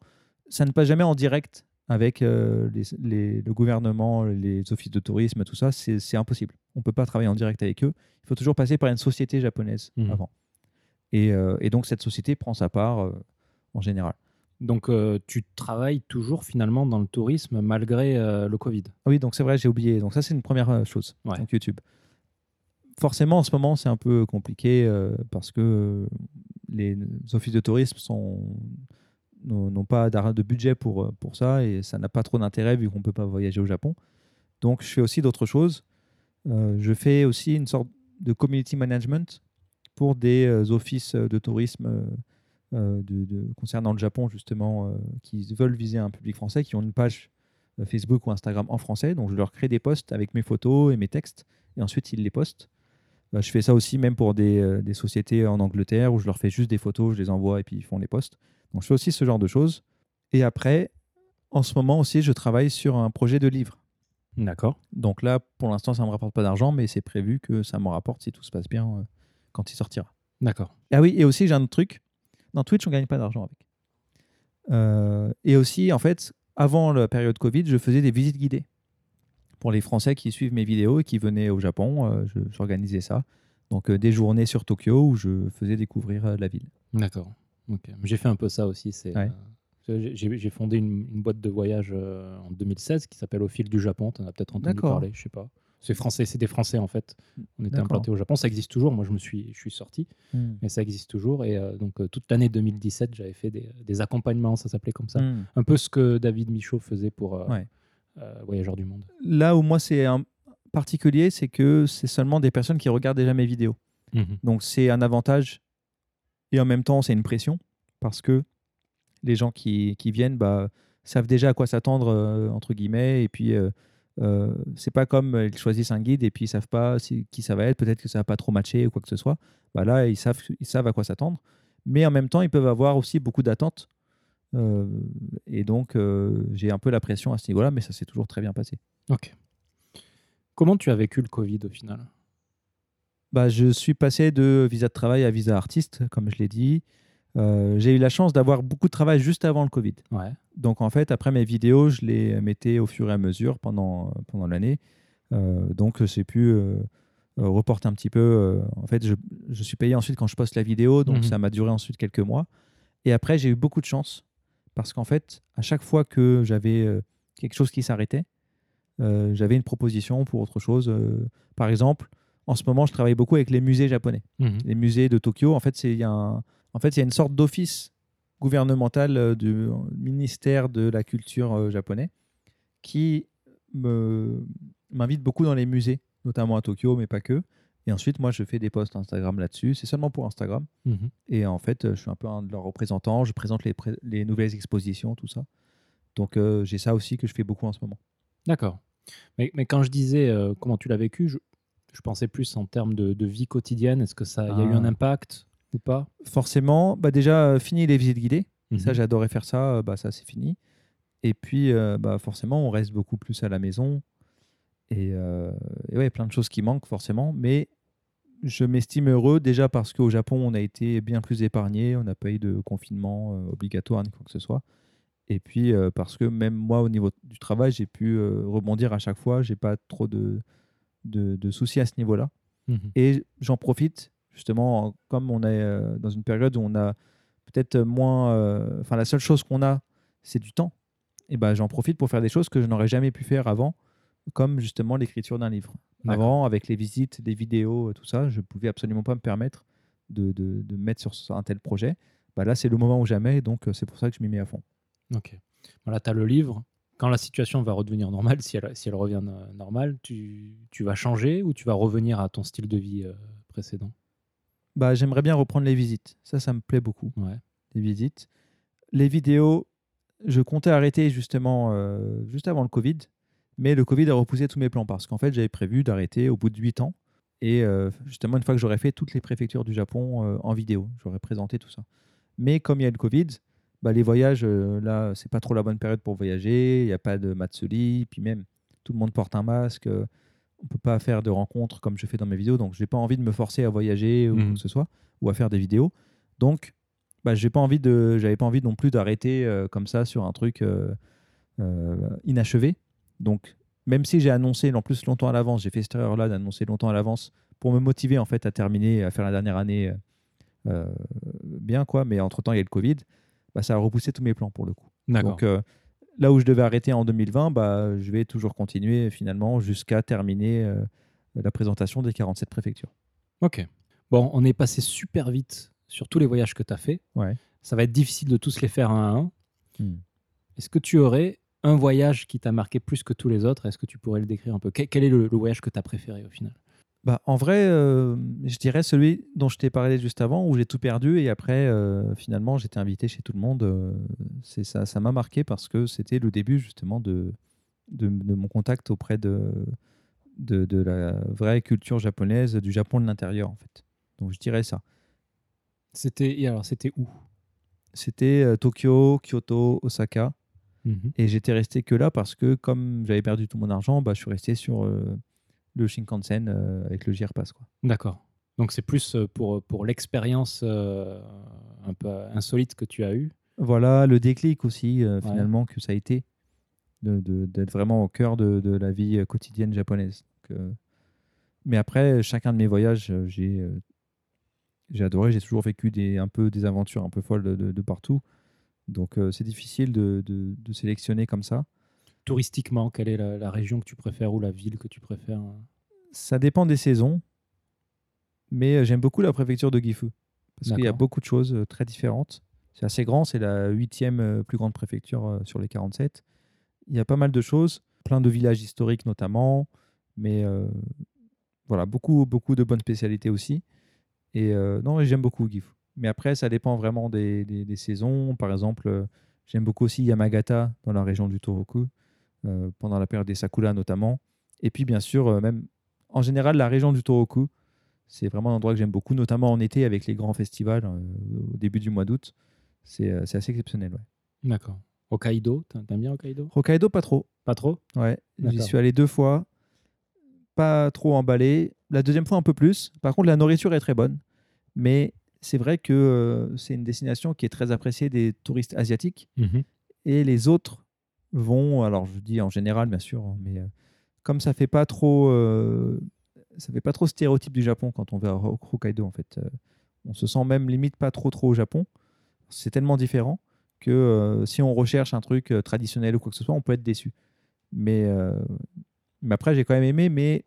Ça ne passe jamais en direct avec euh, les, les- le gouvernement, les offices de tourisme, tout ça. C'est impossible. On ne peut pas travailler en direct avec eux. Il faut toujours passer par une société japonaise Mhm. avant. Et, euh, et donc cette société prend sa part euh, en général. Donc, euh, tu travailles toujours finalement dans le tourisme malgré euh, le Covid. Ah oui, donc c'est vrai, j'ai oublié. Donc ça, c'est une première chose. Ouais. Donc YouTube. Forcément, en ce moment, c'est un peu compliqué euh, parce que les offices de tourisme sont n'ont pas de budget pour, pour ça et ça n'a pas trop d'intérêt vu qu'on ne peut pas voyager au Japon. Donc, je fais aussi d'autres choses. Je fais aussi une sorte de community management pour des euh, offices de tourisme euh, euh, de, de- concernant le Japon, justement, euh, qui veulent viser un public français, qui ont une page euh, Facebook ou Instagram en français. Donc, je leur crée des posts avec mes photos et mes textes et ensuite, ils les postent. Euh, je fais ça aussi même pour des, euh, des sociétés en Angleterre où je leur fais juste des photos, je les envoie et puis ils font les posts. Donc, je fais aussi ce genre de choses. Et après, en ce moment aussi, je travaille sur un projet de livre. D'accord. Donc là, pour l'instant, ça ne me rapporte pas d'argent, mais c'est prévu que ça me rapporte si tout se passe bien euh, quand il sortira. D'accord. Ah oui, et aussi, j'ai un autre truc. Dans Twitch, on ne gagne pas d'argent avec. Euh, et aussi, en fait, avant la période Covid, je faisais des visites guidées. Pour les Français qui suivent mes vidéos et qui venaient au Japon, euh, j'organisais ça. Donc, euh, des journées sur Tokyo où je faisais découvrir euh, la ville. D'accord. Ok. J'ai fait un peu ça aussi. C'est. Ouais. j'ai- fondé une, une boîte de voyage en 2016 qui s'appelle Au fil du Japon. Tu en as peut-être entendu parler, je sais pas. C'est français, c'est des Français en fait. On était D'accord. implantés au Japon. Ça existe toujours. Moi, je me suis, je suis sorti, mais ça existe toujours. Et euh, donc, euh, toute l'année 2017, j'avais fait des, des accompagnements, ça s'appelait comme ça. Hmm. Un peu ce que David Michaud faisait pour euh, Ouais. euh, Voyageurs du Monde. Là où moi, c'est un particulier, c'est que c'est seulement des personnes qui regardent déjà mes vidéos. Donc c'est un avantage et en même temps c'est une pression parce que les gens qui, qui viennent bah, savent déjà à quoi s'attendre entre guillemets et puis euh, c'est pas comme euh, ils choisissent un guide et puis ils savent pas si- qui ça va être, peut-être que ça va pas trop matcher ou quoi que ce soit. Bah là ils savent, ils savent à quoi s'attendre, mais en même temps ils peuvent avoir aussi beaucoup d'attentes Euh, et donc euh, j'ai un peu la pression à ce niveau-là, mais ça s'est toujours très bien passé. Ok. Comment tu as vécu le Covid au final? Bah, Je suis passé de visa de travail à visa artiste, comme je l'ai dit. Euh, j'ai eu la chance d'avoir beaucoup de travail juste avant le Covid. Ouais. Donc en fait, après mes vidéos, je les mettais au fur et à mesure pendant, pendant l'année. Euh, donc j'ai pu euh, reporter un petit peu. en fait, je, je, suis payé ensuite quand je poste la vidéo, donc Mhm. ça m'a duré ensuite quelques mois. Et après, j'ai eu beaucoup de chance parce qu'en fait, à chaque fois que j'avais euh, quelque chose qui s'arrêtait, euh, j'avais une proposition pour autre chose. Euh, par exemple, en ce moment, je travaille beaucoup avec les musées japonais Mhm. les musées de Tokyo. En fait, c'est il y a un- en fait, il y a une sorte d'office gouvernemental euh, du ministère de la culture euh, japonais qui m'invite beaucoup dans les musées, notamment à Tokyo, mais pas que. Et ensuite, moi, je fais des posts Instagram là-dessus. C'est seulement pour Instagram. Mhm. Et en fait, euh, je suis un peu un de leurs représentants. Je présente les, pré- les nouvelles expositions, tout ça. Donc, euh, j'ai ça aussi que je fais beaucoup en ce moment. D'accord. Mais, mais quand je disais euh, comment tu l'as vécu, je, je pensais plus en termes de, de vie quotidienne. Est-ce que ça, y a eu Ah. un impact? Ou pas Forcément, bah déjà, euh, fini les visites guidées. Ça, Mhm. j'adorais faire ça. euh, Bah, ça, c'est fini. Et puis, euh, bah, forcément, on reste beaucoup plus à la maison. Et, euh, et ouais, plein de choses qui manquent, forcément. Mais je m'estime heureux déjà parce qu'au Japon, on a été bien plus épargné. On n'a pas eu de confinement euh, obligatoire ni quoi que ce soit. Et puis, parce que même moi, au niveau du travail, j'ai pu rebondir à chaque fois. J'ai pas trop de, de, de soucis à ce niveau-là. Mhm. Et j'en profite, justement, en- comme on est euh, dans une période où on a peut-être moins. euh, Enfin, la seule chose qu'on a, c'est du temps. Et ben, j'en profite pour faire des choses que je n'aurais jamais pu faire avant, comme justement l'écriture d'un livre. Avant, avec les visites, les vidéos, euh, tout ça, je pouvais absolument pas me permettre de, de, de me mettre sur un tel projet. Bah, là, c'est le moment ou jamais, donc c'est pour ça que je m'y mets à fond. Ok. Voilà, tu as le livre. Quand la situation va redevenir normale, si elle, si elle revient normale, tu, tu vas changer ou tu vas revenir à ton style de vie précédent? Bah, J'aimerais bien reprendre les visites. Ça, ça me plaît beaucoup. Ouais. les visites. Les vidéos, je comptais arrêter justement euh, juste avant le Covid, mais le Covid a repoussé tous mes plans parce qu'en fait, j'avais prévu d'arrêter au bout de 8 ans. Et euh, justement, une fois que j'aurais fait toutes les préfectures du Japon euh, en vidéo, j'aurais présenté tout ça. Mais comme il y a le Covid, bah, les voyages, là, c'est pas trop la bonne période pour voyager. Il n'y a pas de matsuri, puis même tout le monde porte un masque. On peut pas faire de rencontres comme je fais dans mes vidéos, donc j'ai pas envie de me forcer à voyager ou Mhm. que ce soit, ou à faire des vidéos. Donc, bah, j'ai pas envie de, j'avais pas envie non plus d'arrêter euh, comme ça sur un truc euh, euh, inachevé. Donc, même si j'ai annoncé en plus longtemps à l'avance, j'ai fait cette erreur-là d'annoncer longtemps à l'avance pour me motiver en fait à terminer, à faire la dernière année bien quoi. Mais entre temps, il y a le Covid, bah, ça a repoussé tous mes plans pour le coup. D'accord. Donc là où je devais arrêter en 2020, bah, je vais toujours continuer finalement jusqu'à terminer euh, la présentation des 47 préfectures. Ok. Bon, on est passé super vite sur tous les voyages que tu as fait. Ouais. Ça va être difficile de tous les faire un à un. Hmm. Est-ce que tu aurais un voyage qui t'a marqué plus que tous les autres? Est-ce que tu pourrais le décrire un peu? Quel est le, le voyage que tu as préféré au final? Bah, en vrai, euh, je dirais celui dont je t'ai parlé juste avant, où j'ai tout perdu et après, euh, finalement, j'étais invité chez tout le monde. euh, c'est ça, ça m'a marqué parce que c'était le début justement de, de, de mon contact auprès de, de, de la vraie culture japonaise, du Japon de l'intérieur en fait. Donc je dirais ça. C'était alors c'était où? C'était euh, Tokyo, Kyoto, Osaka. Mhm. Et j'étais resté que là parce que comme j'avais perdu tout mon argent, bah, je suis resté sur euh, le Shinkansen euh, avec le JR Pass. Quoi. D'accord. Donc c'est plus euh, pour, pour l'expérience euh, un peu insolite que tu as eue. Voilà le déclic aussi, euh, Ouais. finalement, que ça a été, de- de- d'être vraiment au cœur de, de la vie euh, quotidienne japonaise. Donc, euh, mais après, chacun de mes voyages, euh, j'ai euh, j'ai adoré, j'ai toujours vécu des, un peu des aventures un peu folles de, de- de partout. Donc euh, c'est difficile de, de- de sélectionner comme ça. Touristiquement, quelle est la, la région que tu préfères ou la ville que tu préfères euh Ça dépend des saisons, mais euh, j'aime beaucoup la préfecture de Gifu, parce qu'il y a beaucoup de choses euh, très différentes. C'est assez grand, c'est la huitième plus grande préfecture sur les 47. Il y a pas mal de choses, plein de villages historiques notamment, mais euh, voilà, beaucoup, beaucoup de bonnes spécialités aussi. Et euh, non, j'aime beaucoup Gifu. Mais après, ça dépend vraiment des, des- des saisons. Par exemple, j'aime beaucoup aussi Yamagata dans la région du Tohoku, pendant la période des Sakura notamment. Et puis, bien sûr, euh, même en général, la région du Tohoku, c'est vraiment un endroit que j'aime beaucoup, notamment en été avec les grands festivals euh, au début du mois d'août. C'est euh, assez exceptionnel. Ouais. D'accord. Hokkaido, t'a- t'aimes bien Hokkaido? Hokkaido, pas trop. Pas trop? Ouais, j'y suis allé deux fois. pas trop emballé. La deuxième fois, un peu plus. Par contre, la nourriture est très bonne. Mais c'est vrai que euh, c'est une destination qui est très appréciée des touristes asiatiques. Mhm. Et les autres vont, alors je dis en général, bien sûr, hein, mais euh, comme ça fait pas trop. euh, ça fait pas trop stéréotype du Japon quand on va au Hokkaido, en fait. Euh, on se sent même limite pas trop trop au Japon. C'est tellement différent que euh, si on recherche un truc traditionnel ou quoi que ce soit, on peut être déçu. Mais, euh, mais après, j'ai quand même aimé, mais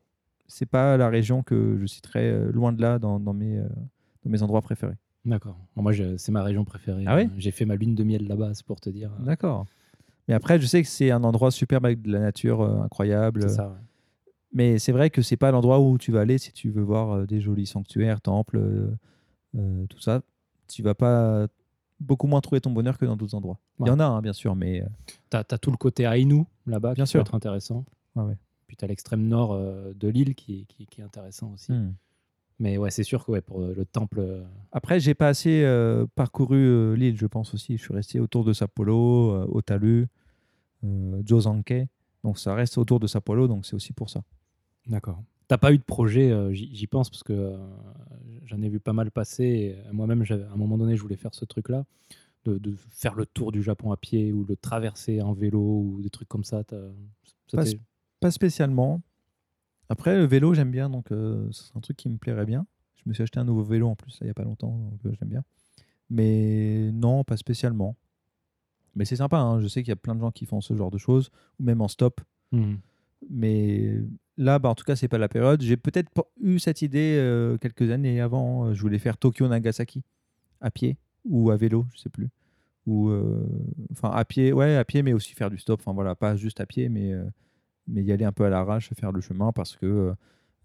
c'est pas la région que je citerai loin de là dans, dans mes, dans mes endroits préférés. D'accord. Moi, c'est ma région préférée. Ah J'ai fait ma lune de miel là-bas, c'est pour te dire. D'accord. Mais après, je sais que c'est un endroit superbe avec de la nature euh, incroyable. C'est ça. ouais. Mais c'est vrai que c'est pas l'endroit où tu vas aller si tu veux voir euh, des jolis sanctuaires, temples, euh, euh, tout ça. Tu vas pas beaucoup moins trouver ton bonheur que dans d'autres endroits. Il y en a, hein, bien sûr, mais T'as as tout le côté Ainu là-bas Bien qui sûr. peut être intéressant. ouais. Puis t'as l'extrême nord de l'île qui, est- qui, qui est intéressant aussi. Hmm. Mais ouais, c'est sûr que ouais, pour euh, le temple. euh, Après, j'ai pas assez euh, parcouru euh, l'île, je pense aussi. Je suis resté autour de Sapporo, euh, Otaru, euh, Josanke. Donc ça reste autour de Sapporo, donc c'est aussi pour ça. D'accord. T'as pas eu de projet, euh, j'y pense parce que euh, j'en ai vu pas mal passer. Moi-même, à un moment donné, je voulais faire ce truc-là, de, de faire le tour du Japon à pied ou le traverser en vélo ou des trucs comme ça. Pas Pas spécialement. Après, le vélo, j'aime bien, donc euh, c'est un truc qui me plairait bien. Je me suis acheté un nouveau vélo en plus, il n'y a pas longtemps, donc euh, j'aime bien. Mais non, pas spécialement. Mais c'est sympa, hein, je sais qu'il y a plein de gens qui font ce genre de choses, ou même en stop. Mhm. Mais là, bah, en tout cas, c'est pas la période. J'ai peut-être eu cette idée euh, quelques années avant. Euh, Je voulais faire Tokyo-Nagasaki à pied ou à vélo, je sais plus. Ou enfin à pied, ouais, à pied, mais aussi faire du stop. Enfin voilà, pas juste à pied, mais mais y aller un peu à l'arrache, faire le chemin parce que euh,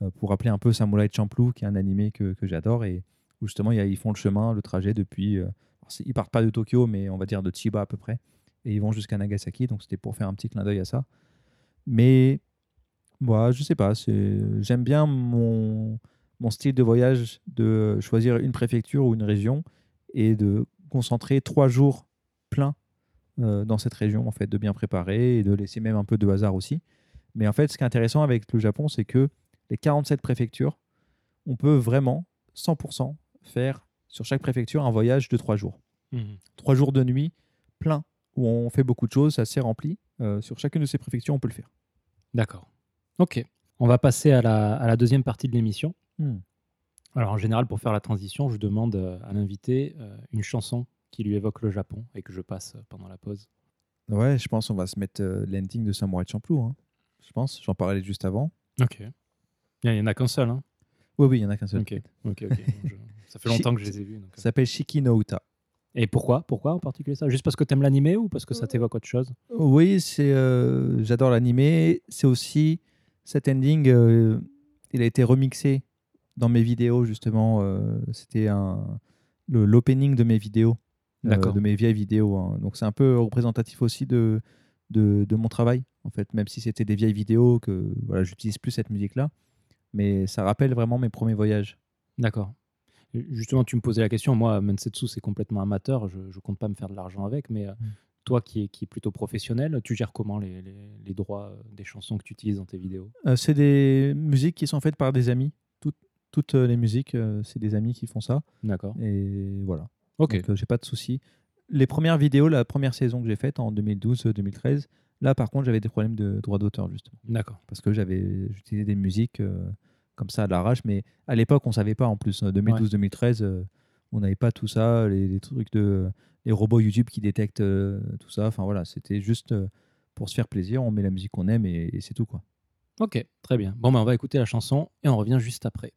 euh, pour rappeler un peu Samurai Champloo, qui est un animé que, que j'adore et où justement ils font le chemin, le trajet depuis. euh, ils partent pas de Tokyo, mais on va dire de Chiba à peu près, et ils vont jusqu'à Nagasaki. Donc c'était pour faire un petit clin d'œil à ça. Mais moi, je sais pas. J'aime bien mon, mon style de voyage de choisir une préfecture ou une région et de concentrer trois jours pleins dans cette région, en fait, de bien préparer et de laisser même un peu de hasard aussi. Mais en fait, ce qui est intéressant avec le Japon, c'est que les 47 préfectures, on peut vraiment 100% faire sur chaque préfecture un voyage de trois jours. Mhm. Trois jours de nuit plein où on fait beaucoup de choses, c'est assez rempli. Euh, sur chacune de ces préfectures, on peut le faire. D'accord. Ok. On va passer à la, à la deuxième partie de l'émission. Alors en général, pour faire la transition, je demande euh, à l'invité euh, une chanson qui lui évoque le Japon et que je passe pendant la pause. Ouais, je pense qu'on va se mettre l'ending de Samurai Champloo. Hein. Je pense, j'en parlais juste avant. Ok. Il n'y en a qu'un seul. Hein. Oui, oui, il y en a qu'un seul. Ok. Ok. ok. Je- Ça fait longtemps que je les ai vus. donc, euh. Ça s'appelle Shiki no Uta. Et pourquoi Pourquoi en particulier ça? Juste parce que t'aimes l'animé ou parce que ça t'évoque autre chose? Oui, c'est, euh, j'adore l'animé. C'est aussi cet ending. euh, il a été remixé dans mes vidéos justement. euh, c'était un l'opening de mes vidéos, de mes vieilles vidéos. hein. Donc c'est un peu représentatif aussi de, de de mon travail en fait. Même si c'était des vieilles vidéos que voilà, j'utilise plus cette musique là, mais ça rappelle vraiment mes premiers voyages. D'accord. Justement, tu me posais la question. Moi, Mensetsu, c'est complètement amateur. Je ne compte pas me faire de l'argent avec. Mais euh, Mm. toi, qui es, qui est plutôt professionnel, tu gères comment les, les- les droits euh, des chansons que tu utilises dans tes vidéos? Euh, c'est des musiques qui sont faites par des amis. Toutes, toutes les musiques, c'est des amis qui font ça. D'accord. Et voilà. Ok. Donc, j'ai pas de soucis. Les premières vidéos, la première saison que j'ai faite en 2012-2013, là, par contre, j'avais des problèmes de droit d'auteur, justement. D'accord. Parce que j'avais j'utilisais des musiques euh, comme ça à l'arrache. Mais à l'époque, on savait pas en plus. 2012-2013, euh, on n'avait pas tout ça. Les, les trucs de. Les robots YouTube qui détectent euh, tout ça. Enfin voilà, c'était juste pour se faire plaisir. On met la musique qu'on aime et, et c'est tout, quoi. Ok, très bien. Bon, ben, on va écouter la chanson et on revient juste après.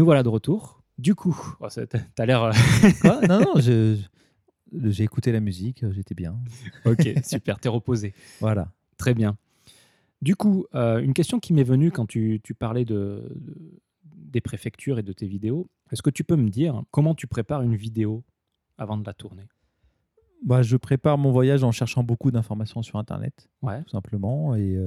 Nous voilà de retour. Du coup, oh, t'as l'air. Euh, Quoi? Non, non, je- j'ai écouté la musique, euh, j'étais bien. ok, super, t'es reposé. Voilà. Très bien. Du coup, euh, une question qui m'est venue quand tu, parlais de, des préfectures et de tes vidéos. Est-ce que tu peux me dire comment tu prépares une vidéo avant de la tourner? Bah, je prépare mon voyage en cherchant beaucoup d'informations sur Internet, Ouais. tout simplement. Et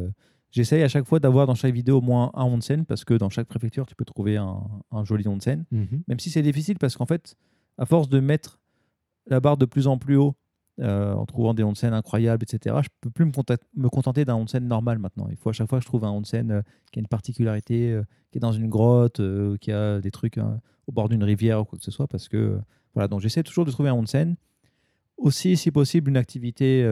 J'essaye à chaque fois d'avoir dans chaque vidéo au moins un onsen parce que dans chaque préfecture, tu peux trouver un, joli onsen. Mm. Même si c'est difficile parce qu'en fait, à force de mettre la barre de plus en plus haut euh, en trouvant des onsen incroyables, etc., je ne peux plus me, contenter d'un onsen normal maintenant. Il faut à chaque fois que je trouve un onsen euh, qui a une particularité, euh, qui est dans une grotte, euh, qui a des trucs hein, au bord d'une rivière ou quoi que ce soit parce que. voilà, donc j'essaie toujours de trouver un onsen. Aussi, si possible, une activité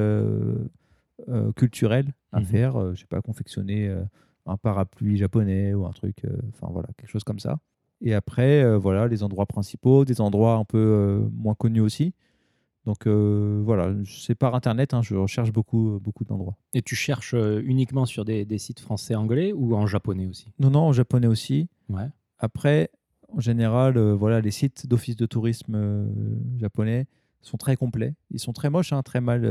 culturelle à mmh faire, euh, je sais pas, confectionner euh, un parapluie japonais ou un truc, euh, enfin voilà, quelque chose comme ça. Et après, euh, voilà, les endroits principaux, des endroits un peu moins connus aussi. Donc voilà, c'est par internet, hein, je recherche beaucoup, beaucoup d'endroits. Et tu cherches uniquement sur des, sites français, anglais ou en japonais aussi? Non, non, en japonais aussi. Après, en général, voilà, les sites d'office de tourisme japonais, sont très complets. Ils sont très moches, hein, très mal.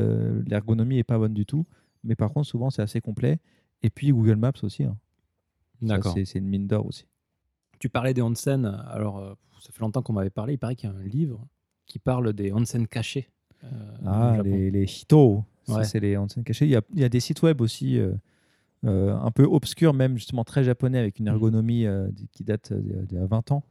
L'ergonomie est pas bonne du tout. Mais par contre, souvent, c'est assez complet. Et puis Google Maps aussi. hein. D'accord. C'est une mine d'or aussi. Tu parlais des onsen. Alors, euh, ça fait longtemps qu'on m'avait parlé. Il paraît qu'il y a un livre qui parle des onsen cachés. euh, Ah, les, les Hito, ça, Ouais. c'est les onsen cachés. Il y a, il y a des sites web aussi, euh, euh, un peu obscurs, même justement très japonais, avec une Mhm. ergonomie qui date d'il y a- d'il y a 20 ans,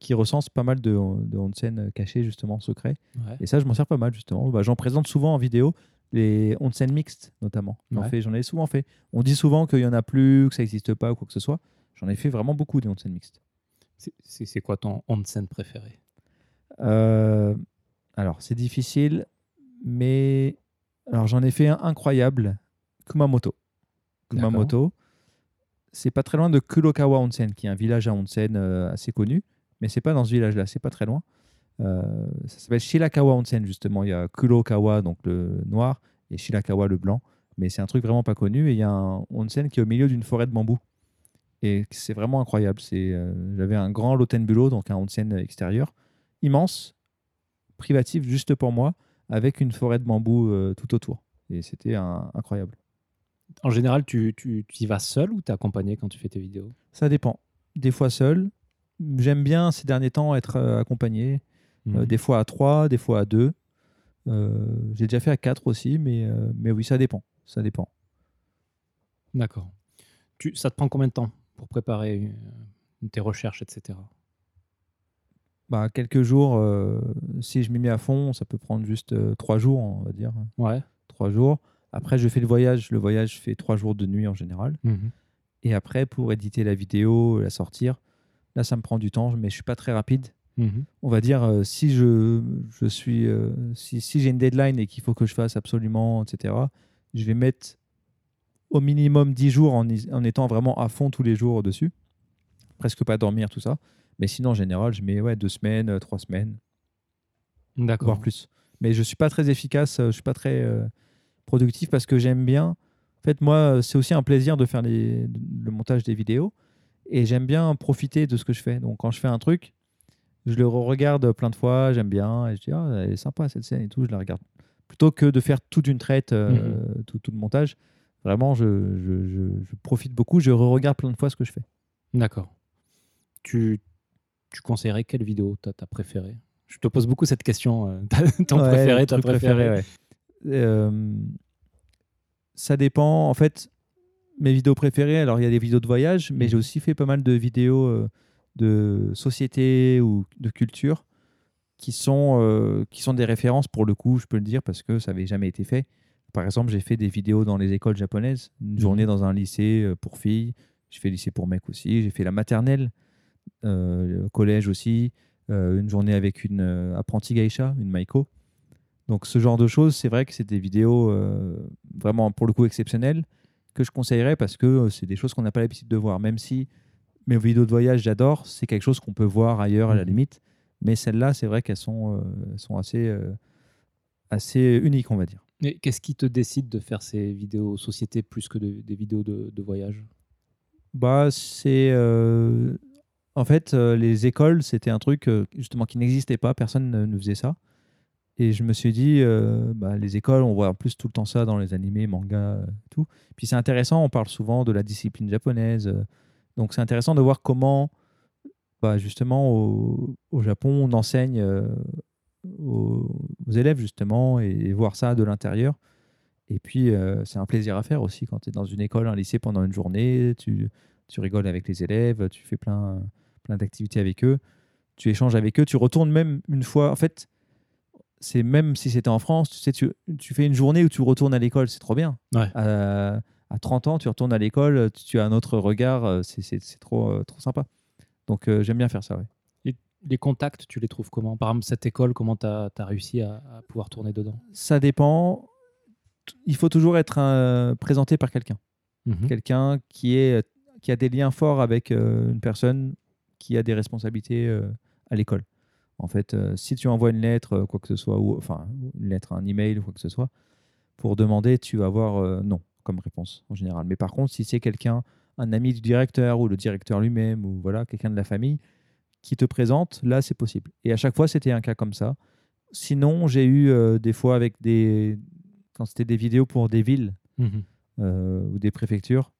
qui recense pas mal de, de onsen cachés, justement, secrets. Ouais. Et ça, je m'en sers pas mal, justement. Bah, J'en présente souvent en vidéo, les onsen mixtes, notamment. J'en Ouais. ai souvent fait. On dit souvent qu'il y en a plus, que ça n'existe pas ou quoi que ce soit. J'en ai fait vraiment beaucoup des onsen mixtes. C'est- C'est c'est quoi ton onsen préféré Euh, alors, c'est difficile, mais alors j'en ai fait un incroyable, Kumamoto. Kumamoto, c'est pas très loin de Kurokawa Onsen, qui est un village à onsen euh, assez connu, mais c'est pas dans ce village-là, c'est pas très loin. Euh, ça s'appelle Shirakawa Onsen, justement. Il y a Kurokawa, donc le noir, et Shirakawa, le blanc. Mais c'est un truc vraiment pas connu. Et il y a un onsen qui est au milieu d'une forêt de bambou. Et c'est vraiment incroyable. C'est, euh, J'avais un grand Lotenbulo, donc un onsen extérieur, immense, privatif juste pour moi, avec une forêt de bambou euh, tout autour. Et c'était un- incroyable. En général, tu, tu, tu y vas seul ou t'es accompagné quand tu fais tes vidéos? Ça dépend. Des fois seul. J'aime bien ces derniers temps être euh, Euh, Mhm. des fois à 3, des fois à 2. J'ai déjà fait à 4 aussi, mais, euh, mais oui, ça dépend. Ça dépend. D'accord. Ça te prend combien de temps pour préparer euh, tes recherches, etc. Bah, quelques jours, euh, si je m'y mets à fond, ça peut prendre juste 3 jours, on va dire. Ouais. 3 jours. Après, je fais le voyage. Le voyage fait 3 jours de nuit en général. Mhm. Et après, pour éditer la vidéo, la sortir, là, ça me prend du temps, mais je suis pas très rapide. Mhm. on va dire, euh, si je, je suis, euh, si, si j'ai une deadline et qu'il faut que je fasse absolument, etc., je vais mettre au minimum 10 jours en, en étant vraiment à fond tous les jours dessus. Presque pas dormir, tout ça. Mais sinon, en général, je mets ouais, deux semaines, euh, trois semaines, D'accord. voire plus. Mais je suis pas très efficace, je suis pas très euh, productif parce que j'aime bien. En fait, moi, c'est aussi un plaisir de faire les- le montage des vidéos et j'aime bien profiter de ce que je fais. Donc, quand je fais un truc, je le regarde plein de fois, j'aime bien et je dis, ah, elle est sympa cette scène et tout, je la regarde. Plutôt que de faire tout d'une traite, euh, tout, tout le montage, vraiment, je, je- je- je profite beaucoup, je re-regarde plein de fois ce que je fais. D'accord. Tu, tu conseillerais quelle vidéo t'as ta préférée? Je te pose beaucoup cette question. euh, t'as- ton Ouais, préféré, ta préférée. ouais. Euh, ça dépend. En fait, mes vidéos préférées, alors il y a des vidéos de voyage, mais Mhm. j'ai aussi fait pas mal de vidéos euh, de société ou de culture qui sont, euh, qui sont des références pour le coup, je peux le dire, parce que ça n'avait jamais été fait. Par exemple, j'ai fait des vidéos dans les écoles japonaises, une journée dans un lycée euh, pour filles, j'ai fait lycée pour mecs aussi, j'ai fait la maternelle, euh, le collège aussi, euh, une journée avec une euh, apprentie geisha, une maiko. Donc ce genre de choses, c'est vrai que c'est des vidéos euh, vraiment pour le coup exceptionnelles que je conseillerais parce que euh, c'est des choses qu'on n'a pas l'habitude de voir. Même si mes vidéos de voyage, j'adore, c'est quelque chose qu'on peut voir ailleurs à la Mhm. limite. Mais celles-là, c'est vrai qu'elles sont, euh, sont assez, euh, assez uniques, on va dire. Mais qu'est-ce qui te décide de faire ces vidéos société plus que de- des vidéos de, de voyage? Bah, c'est. euh, En fait, euh, les écoles, c'était un truc euh, justement qui n'existait pas. Personne ne, ne faisait ça. Et je me suis dit, bah, les écoles, on voit en plus tout le temps ça dans les animés, mangas, tout. Puis c'est intéressant, on parle souvent de la discipline japonaise. Euh, donc c'est intéressant de voir comment, bah, justement, au, au Japon, on enseigne euh, aux, aux élèves, justement, et, et voir ça de l'intérieur. Et puis, euh, c'est un plaisir à faire aussi quand tu es dans une école, un lycée pendant une journée, tu, tu rigoles avec les élèves, tu fais plein, plein d'activités avec eux, tu échanges avec eux, tu retournes même une fois. En fait, c'est même si c'était en France, tu sais, tu, tu fais une journée où tu retournes à l'école, c'est trop bien. Ouais. À, à 30 ans, tu retournes à l'école, tu, as un autre regard, euh, c'est- trop, euh, trop sympa. Donc, euh, j'aime bien faire ça, ouais. Les contacts, tu les trouves comment? Par exemple, cette école, comment tu as, réussi à, à pouvoir tourner dedans? Ça dépend. Il faut toujours être présenté par quelqu'un. Mhm. quelqu'un qui, est, qui a des liens forts avec une personne qui a des responsabilités à l'école. En fait, si tu envoies une lettre, quoi que ce soit, ou enfin une lettre, un email, quoi que ce soit, pour demander, tu vas avoir euh, non comme réponse en général. Mais par contre, si c'est quelqu'un, un ami du directeur ou le directeur lui-même, ou voilà, quelqu'un de la famille qui te présente, là, c'est possible. Et à chaque fois, c'était un cas comme ça. Sinon, j'ai eu euh, des fois avec des. Quand c'était des vidéos pour des villes Mhm. euh, ou des préfectures,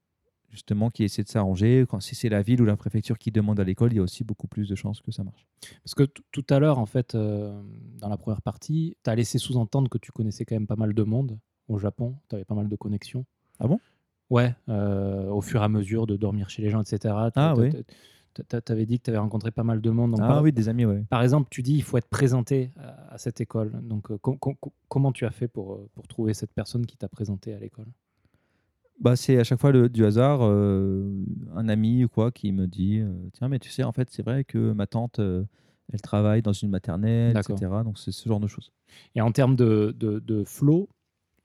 justement, qui essaient de s'arranger. Quand si c'est la ville ou la préfecture qui demande à l'école, il y a aussi beaucoup plus de chances que ça marche. Parce que tout à l'heure, en fait, euh, dans la première partie, tu as laissé sous-entendre que tu connaissais quand même pas mal de monde au Japon. Tu avais pas mal de connexions. Ah bon? Ouais, euh, au fur et à mesure de dormir chez les gens, etc. Ah oui. Tu avais dit que tu avais rencontré pas mal de monde. Donc ah par, oui, des amis, ouais. par exemple, tu dis il faut être présenté à, à cette école. Donc, euh, com- com- com- comment tu as fait pour, euh, pour trouver cette personne qui t'a présenté à l'école? Bah, c'est à chaque fois le- du hasard, euh, un ami ou quoi qui me dit euh, Tiens, mais tu sais, en fait, c'est vrai que ma tante, euh, elle travaille dans une maternelle, etc. Donc, c'est ce genre de choses. Et en termes de, de, de flow,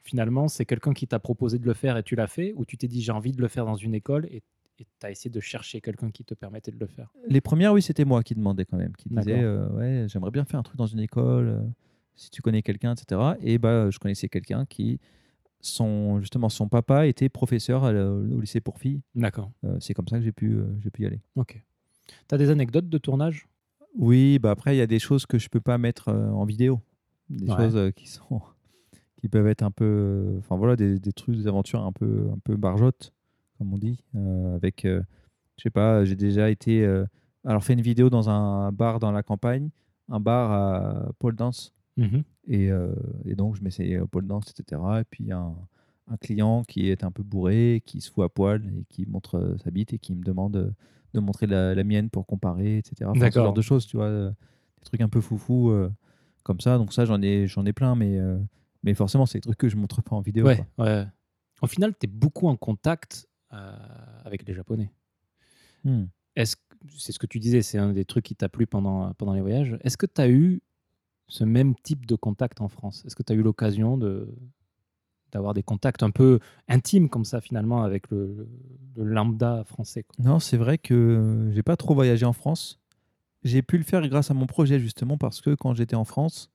finalement, c'est quelqu'un qui t'a proposé de le faire et tu l'as fait, ou tu t'es dit j'ai envie de le faire dans une école et tu as essayé de chercher quelqu'un qui te permettait de le faire? Les premières, oui, c'était moi qui demandais quand même, qui disais euh, Ouais, j'aimerais bien faire un truc dans une école, euh, si tu connais quelqu'un, etc. Et bah, je connaissais quelqu'un qui, son, justement, son papa était professeur à la- au lycée pour filles. D'accord, Euh, c'est comme ça que j'ai pu, euh, j'ai pu y aller. ok. Tu as des anecdotes de tournage? Oui, bah après, il y a des choses que je peux pas mettre euh, en vidéo. Des Ouais. choses euh, qui sont qui peuvent être un peu. Enfin voilà, des, des trucs, des aventures un peu, un peu barjottes, comme on dit. euh, avec, euh, je sais pas, j'ai déjà été. euh, alors, fait une vidéo dans un bar dans la campagne, un bar à pole dance. Mhm. Et, euh, et donc, je m'essayais au pole dance, etc. Et puis, il y a un, un client qui est un peu bourré, qui se fout à poil et qui montre sa bite et qui me demande de montrer la, la mienne pour comparer, etc. Enfin, ce genre de choses, tu vois. des trucs un peu foufou comme ça. Donc, ça, j'en ai, j'en ai plein, mais, mais forcément, c'est des trucs que je montre pas en vidéo. Ouais, quoi. ouais. Au final, tu es beaucoup en contact euh, avec les Japonais. Hmm. Est-ce c'est ce que tu disais, c'est un des trucs qui t'a plu pendant, pendant les voyages. Est-ce que tu as eu ce même type de contact en France? Est-ce que tu as eu l'occasion de d'avoir des contacts un peu intimes comme ça finalement avec le, le lambda français quoi? Non, c'est vrai que j'ai pas trop voyagé en France. J'ai pu le faire grâce à mon projet justement parce que quand j'étais en France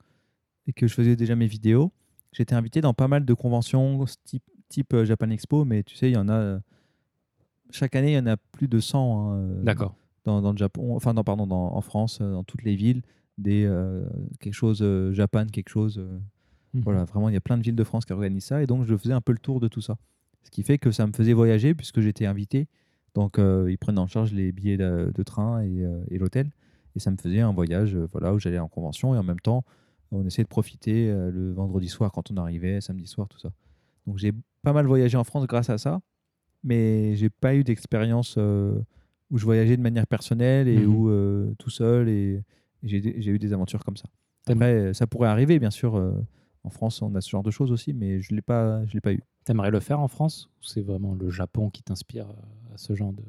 et que je faisais déjà mes vidéos, j'étais invité dans pas mal de conventions type, type euh, Japan Expo, mais tu sais, il y en a euh, chaque année, il y en a plus de 100 hein, euh, D'accord. dans, dans le Japon, enfin non, pardon, dans, en France, dans toutes les villes, des euh, quelque chose euh, Japan, quelque chose. euh, Mhm. voilà, vraiment, il y a plein de villes de France qui organisent ça. Et donc, je faisais un peu le tour de tout ça. Ce qui fait que ça me faisait voyager puisque j'étais invité. Donc, ils prenaient en charge les billets de, de train et, et l'hôtel. Et ça me faisait un voyage voilà, où j'allais en convention. Et en même temps, on essayait de profiter euh, le vendredi soir quand on arrivait, samedi soir, tout ça. Donc, j'ai pas mal voyagé en France grâce à ça. Mais j'ai pas eu d'expérience euh, où je voyageais de manière personnelle et Mhm. où euh, tout seul. Et, et j'ai eu des aventures comme ça. Après, ça pourrait arriver, bien sûr. euh, en France, on a ce genre de choses aussi, mais je ne l'ai pas, je l'ai pas eu. T'aimerais le faire en France ou c'est vraiment le Japon qui t'inspire à ce genre de,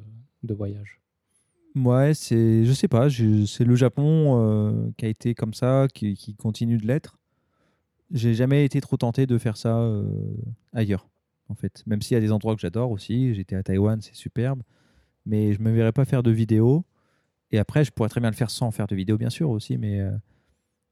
de voyage? Ouais, c'est, je sais pas, c'est le Japon euh, qui a été comme ça, qui, qui continue de l'être. J'ai jamais été trop tenté de faire ça euh, ailleurs, en fait. Même s'il y a des endroits que j'adore aussi. J'étais à Taïwan, c'est superbe, mais je me verrais pas faire de vidéo. Et après, je pourrais très bien le faire sans faire de vidéo, bien sûr aussi, mais euh,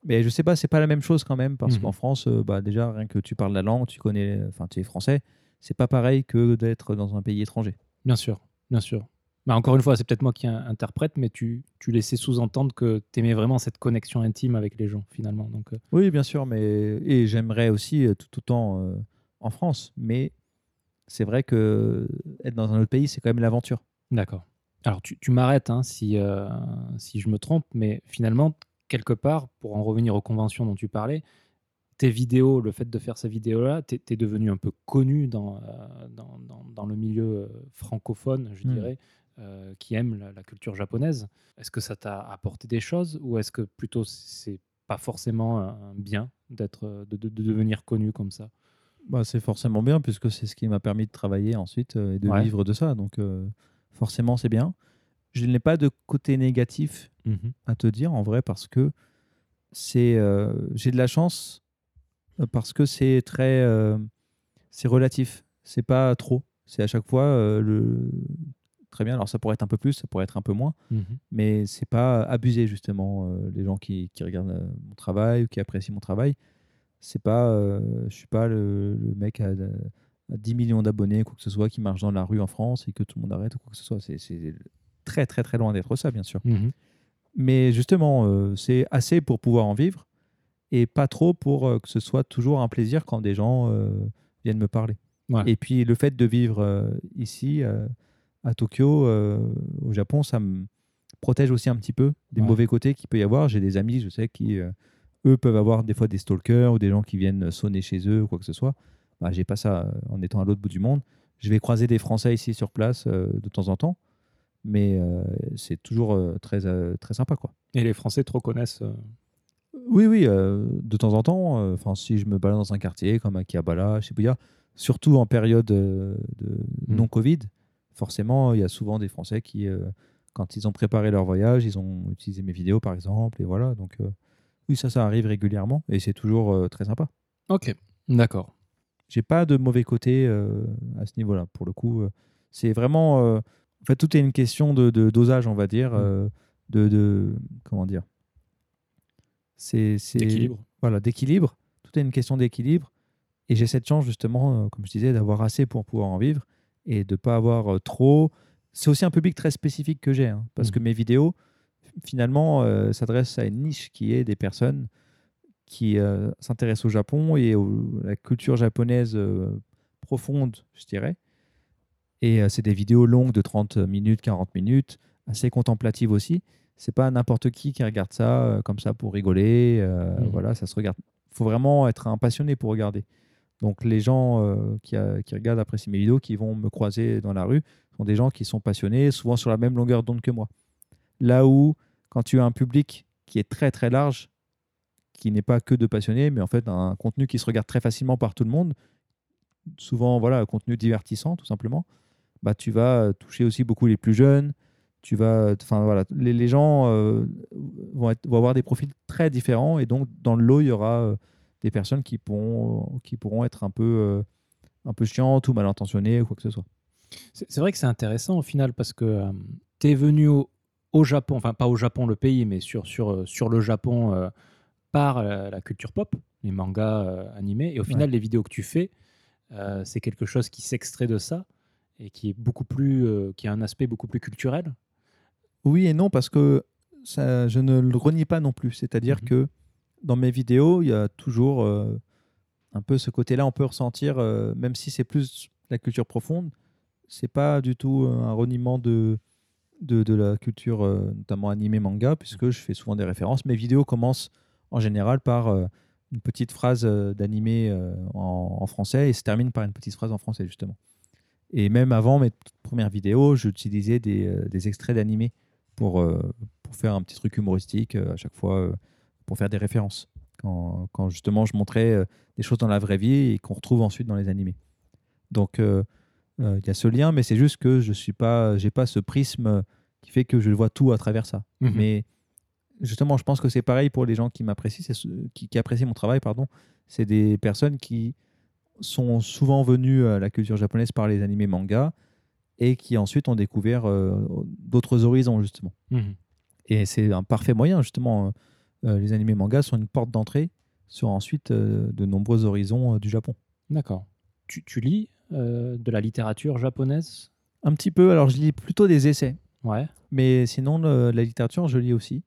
mais je sais pas, c'est pas la même chose quand même, parce Mhm. qu'en France, euh, bah déjà rien que tu parles la langue, tu connais, enfin tu es français, c'est pas pareil que d'être dans un pays étranger. Bien sûr, bien sûr. Mais encore une fois, c'est peut-être moi qui in- interprète, mais tu, tu laissais sous-entendre que tu aimais vraiment cette connexion intime avec les gens, finalement. Donc, euh, Oui, bien sûr, mais et j'aimerais aussi euh, tout autant euh, en France, mais c'est vrai que être dans un autre pays, c'est quand même l'aventure. D'accord. Alors, tu, tu m'arrêtes hein, si, euh, si je me trompe, mais finalement, quelque part, pour en revenir aux conventions dont tu parlais, tes vidéos, le fait de faire ces vidéos-là, tu es, devenu un peu connu dans, euh, dans, dans- dans le milieu euh, francophone, je Hmm. dirais, euh, qui aime la, la culture japonaise. Est-ce que ça t'a apporté des choses ou est-ce que plutôt c'est pas forcément un bien d'être, euh, de, de- de devenir connu comme ça? Bah, c'est forcément bien puisque c'est ce qui m'a permis de travailler ensuite euh, et de Ouais. vivre de ça. Donc euh, forcément, c'est bien. Je n'ai pas de côté négatif à te dire en vrai parce que c'est j'ai de la chance parce que c'est très c'est relatif c'est pas trop c'est à chaque fois le très bien. Alors ça pourrait être un peu plus, ça pourrait être un peu moins, Mhm. mais c'est pas abusé justement. euh, les gens qui, qui regardent euh, mon travail ou qui apprécient mon travail, c'est pas, euh, je suis pas le, le mec à, à 10 millions d'abonnés, quoi que ce soit, qui marche dans la rue en France et que tout le monde arrête ou quoi que ce soit. C'est- très très très loin d'être ça, bien sûr. Mhm. Mais justement, c'est assez pour pouvoir en vivre et pas trop pour que ce soit toujours un plaisir quand des gens viennent me parler. Ouais. Et puis le fait de vivre ici, à Tokyo, euh, au Japon, ça me protège aussi un petit peu des Ouais. mauvais côtés qu'il peut y avoir. J'ai des amis, je sais, qui, euh, eux, peuvent avoir des fois des stalkers ou des gens qui viennent sonner chez eux ou quoi que ce soit. Bah, J'ai pas ça euh, en étant à l'autre bout du monde. Je vais croiser des Français ici sur place euh, de temps en temps, mais euh, c'est toujours euh, très, très sympa. quoi. Et les Français te reconnaissent. Oui, oui, de temps en temps. Enfin, si je me balade dans un quartier comme à Kiabala, Shibuya, surtout en période de Mm. non-Covid, forcément, il y a souvent des Français qui, euh, quand ils ont préparé leur voyage, ils ont utilisé mes vidéos, par exemple, et voilà. Donc, euh, oui, ça, ça arrive régulièrement, et c'est toujours euh, très sympa. Ok, d'accord. J'ai pas de mauvais côté à ce niveau-là. Pour le coup, c'est vraiment. en fait, tout est une question de, de dosage, on va dire, Mm. euh, de, de comment dire. C'est D'équilibre. Voilà, d'équilibre. Tout est une question d'équilibre. Et j'ai cette chance justement, comme je disais, d'avoir assez pour pouvoir en vivre et de pas avoir euh, trop. C'est aussi un public très spécifique que j'ai, hein, parce que mes vidéos, finalement, euh, s'adressent à une niche qui est des personnes qui euh, s'intéressent au Japon et au- à la culture japonaise euh, profonde, je dirais. Et c'est des vidéos longues de 30 minutes, 40 minutes, assez contemplatives aussi. C'est pas n'importe qui qui regarde ça comme ça pour rigoler. Mhm. Voilà, ça se regarde. faut vraiment être un passionné pour regarder. Donc les gens euh, qui, euh, qui regardent, apprécient mes vidéos, qui vont me croiser dans la rue, sont des gens qui sont passionnés, souvent sur la même longueur d'onde que moi. Là où, quand tu as un public qui est très très large, qui n'est pas que de passionnés, mais en fait un contenu qui se regarde très facilement par tout le monde, souvent voilà, un contenu divertissant tout simplement, bah, tu vas euh, toucher aussi beaucoup les plus jeunes. Tu vas, enfin voilà, les, gens vont, avoir des profils très différents et donc dans le lot il y aura des personnes qui pourront, qui pourront être un peu, euh, un peu chiantes ou mal intentionnées ou quoi que ce soit. C'est vrai que c'est intéressant au final parce que tu es venu au, au Japon, enfin pas au Japon le pays, mais sur, sur, euh, sur le Japon euh, par euh, la culture pop, les mangas euh, animés. Et au final, les vidéos que tu fais, euh, c'est quelque chose qui s'extrait de ça et qui est beaucoup plus, euh, qui a un aspect beaucoup plus culturel. Oui et non, parce que ça, je ne le renie pas non plus. C'est-à-dire Mhm. que dans mes vidéos, il y a toujours euh, un peu ce côté-là, on peut ressentir, euh, même si c'est plus la culture profonde, c'est pas du tout euh, un reniement de, de, la culture, notamment animé manga, puisque je fais souvent des références. Mes vidéos commencent en général par une petite phrase d'animé en, français et se terminent par une petite phrase en français, justement. Et même avant mes premières vidéos, j'utilisais des, des extraits d'animé pour, pour faire un petit truc humoristique à chaque fois, pour faire des références. Quand, quand justement je montrais euh, des choses dans la vraie vie et qu'on retrouve ensuite dans les animés. Donc euh, euh, il y a ce lien, mais c'est juste que je suis pas, j'ai pas ce prisme qui fait que je vois tout à travers ça. Mhm. Mais justement, je pense que c'est pareil pour les gens qui m'apprécient, qui, qui apprécient mon travail, pardon. C'est des personnes qui sont souvent venues à la culture japonaise par les animés manga et qui ensuite ont découvert euh, d'autres horizons justement. Mhm. Et c'est un parfait moyen, justement. Euh, les animés mangas sont une porte d'entrée sur ensuite euh, de nombreux horizons euh, du Japon. D'accord. Tu, tu lis de la littérature japonaise? Un petit peu, alors je lis plutôt des essais, Ouais. mais sinon le- la littérature, je lis aussi,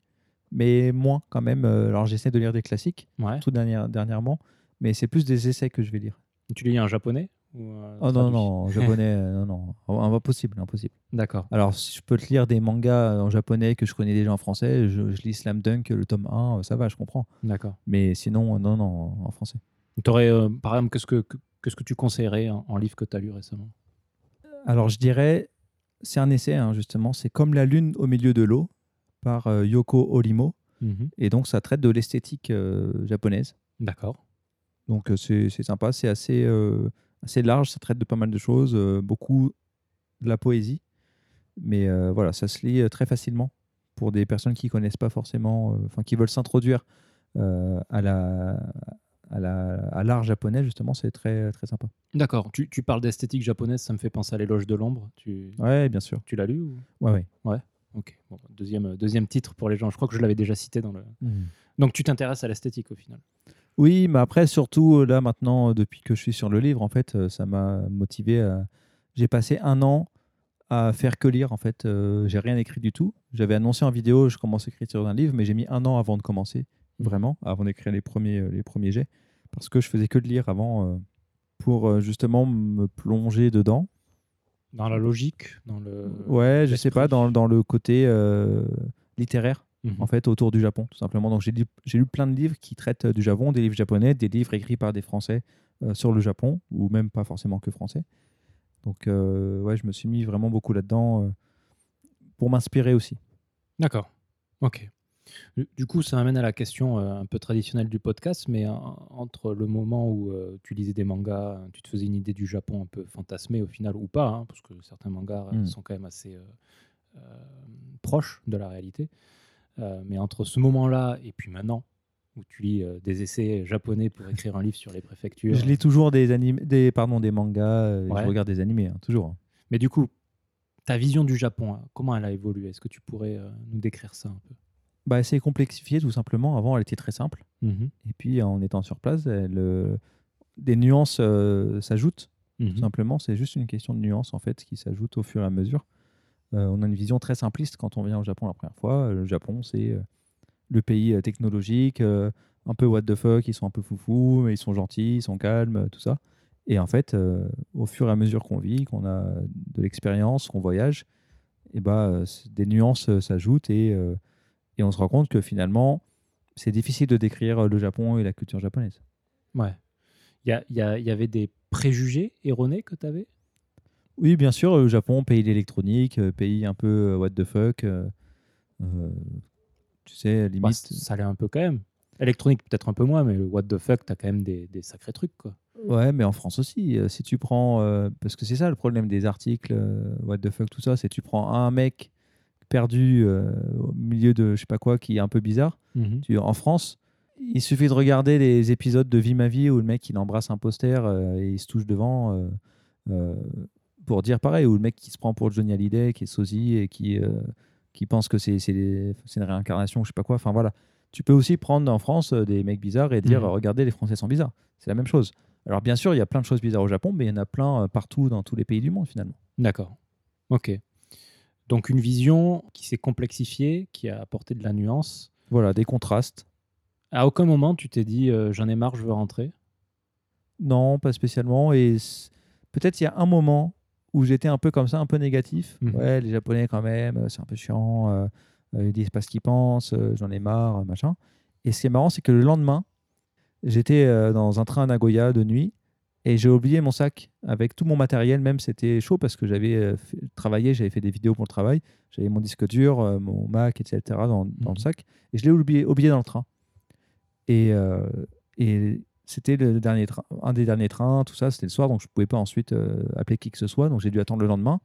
mais moins quand même. Alors j'essaie de lire des classiques, Ouais. tout dernière- dernièrement, mais c'est plus des essais que je vais lire. Tu lis en japonais? Ou, euh, Oh non, non, japonais, euh, non, non, impossible, impossible. D'accord. Alors, si je peux te lire des mangas en japonais que je connais déjà en français, je, je lis Slam Dunk, le tome 1, euh, ça va, je comprends. D'accord. Mais sinon, non, non, en français. Euh, par exemple, qu'est-ce que, que- qu'est-ce que tu conseillerais en, en livre que tu as lu récemment? Alors, je dirais, c'est un essai, hein, justement. C'est Comme la lune au milieu de l'eau par euh, Yoko Orimo. Mhm. Et donc, ça traite de l'esthétique euh, japonaise. D'accord. Donc, euh, c'est c'est sympa. C'est assez, euh, assez large. Ça traite de pas mal de choses. euh, beaucoup de la poésie. Mais euh, voilà, ça se lit euh, très facilement pour des personnes qui connaissent pas forcément, enfin, qui veulent s'introduire à, la, à à la- à l'art japonais, justement, c'est très, très sympa. D'accord. Tu, tu parles d'esthétique japonaise, ça me fait penser à l'éloge de l'ombre. Tu, Ouais, bien sûr. tu l'as lu ou... Ouais, ouais. Ok. Bon, deuxième, deuxième titre pour les gens. Je crois que je l'avais déjà cité dans le. Donc tu t'intéresses à l'esthétique au final. Oui, mais après, surtout euh, là maintenant, euh, depuis que je suis sur le livre, en fait, euh, ça m'a motivé. à- J'ai passé un an à faire que lire. En fait, Euh, j'ai rien écrit du tout. J'avais annoncé en vidéo, je commence l'écriture d'un livre, mais j'ai mis un an avant de commencer, vraiment, avant d'écrire les premiers, les premiers jets, parce que je faisais que de lire avant euh, pour justement me plonger dedans. Dans la logique, dans le. Ouais, je sais pas, dans, dans le côté euh, littéraire. Mhm. en fait autour du Japon tout simplement donc j'ai lu, plein de livres qui traitent euh, du Japon des livres japonais des livres écrits par des Français euh, sur le Japon ou même pas forcément que français donc euh, ouais je me suis mis vraiment beaucoup là-dedans euh, pour m'inspirer aussi D'accord. Ok. Du- coup, ça m'amène à la question un peu traditionnelle du podcast, mais entre le moment où tu lisais des mangas, tu te faisais une idée du Japon un peu fantasmée au final, ou pas, hein, parce que certains mangas euh, Mm. sont quand même assez euh, proches de la réalité. Euh, mais entre ce moment-là et puis maintenant, où tu lis euh, des essais japonais pour écrire un livre sur les préfectures. je lis toujours des animés des pardon des mangas euh, Ouais. je regarde des animés hein, toujours Mais du coup, ta vision du Japon, hein, comment elle a évolué? Est-ce que tu pourrais euh, nous décrire ça un peu? Bah c'est complexifié tout simplement avant elle était très simple Mhm. et puis en étant sur place elle, des nuances s'ajoutent Mhm. tout simplement. C'est juste une question de nuance en fait qui s'ajoute au fur et à mesure. Euh, on a une vision très simpliste quand on vient au Japon la première fois. Le Japon, c'est euh, le pays euh, technologique, euh, un peu what the fuck, ils sont un peu foufous, mais ils sont gentils, ils sont calmes, euh, tout ça. Et en fait, euh, au fur et à mesure qu'on vit, qu'on a de l'expérience, qu'on voyage, euh, c- des nuances euh, s'ajoutent et, euh, et on se rend compte que finalement, c'est difficile de décrire euh, le Japon et la culture japonaise. Ouais. Il y, y avait des préjugés erronés que tu avais Oui, bien sûr, le Japon, pays de l'électronique, euh, pays un peu euh, what the fuck. euh, euh, tu sais, Bah, limite. Ça l'est un peu quand même. Électronique, peut-être un peu moins, mais le what the fuck, tu as quand même des, des sacrés trucs. Quoi. Ouais, mais en France aussi. euh, si tu prends. euh, parce que c'est ça le problème des articles, euh, what the fuck, tout ça, c'est tu prends un mec perdu euh, au milieu de je sais pas quoi qui est un peu bizarre. Tu, en France, il suffit de regarder les épisodes de Vie ma vie où le mec il embrasse un poster euh, et il se touche devant euh, euh, pour dire pareil, ou le mec qui se prend pour Johnny Hallyday, qui est sosie et qui, euh, qui pense que c'est une réincarnation, je sais pas quoi. Enfin voilà. Tu peux aussi prendre en France euh, des mecs bizarres et dire Mhm. regardez, les Français sont bizarres. C'est la même chose. Alors bien sûr, il y a plein de choses bizarres au Japon, mais il y en a plein euh, partout dans tous les pays du monde finalement. D'accord. Ok. Donc une vision qui s'est complexifiée, qui a apporté de la nuance. Voilà, des contrastes. À aucun moment, tu t'es dit euh, j'en ai marre, je veux rentrer? Non, pas spécialement. Et peut-être il y a un moment où j'étais un peu comme ça, un peu négatif. Mhm. Ouais, les Japonais quand même, euh, c'est un peu chiant. euh, euh, ils disent pas ce qu'ils pensent, euh, j'en ai marre, machin. Et ce qui est marrant, c'est que le lendemain, j'étais euh, dans un train à Nagoya de nuit et j'ai oublié mon sac avec tout mon matériel. Même c'était chaud parce que j'avais travaillé, j'avais fait des vidéos pour le travail. J'avais mon disque dur, mon Mac, etc. dans, dans Mhm. le sac. Et je l'ai oublié, oublié dans le train. Et, et c'était le dernier train, un des derniers trains, tout ça, c'était le soir, donc je ne pouvais pas ensuite euh, appeler qui que ce soit, donc j'ai dû attendre le lendemain.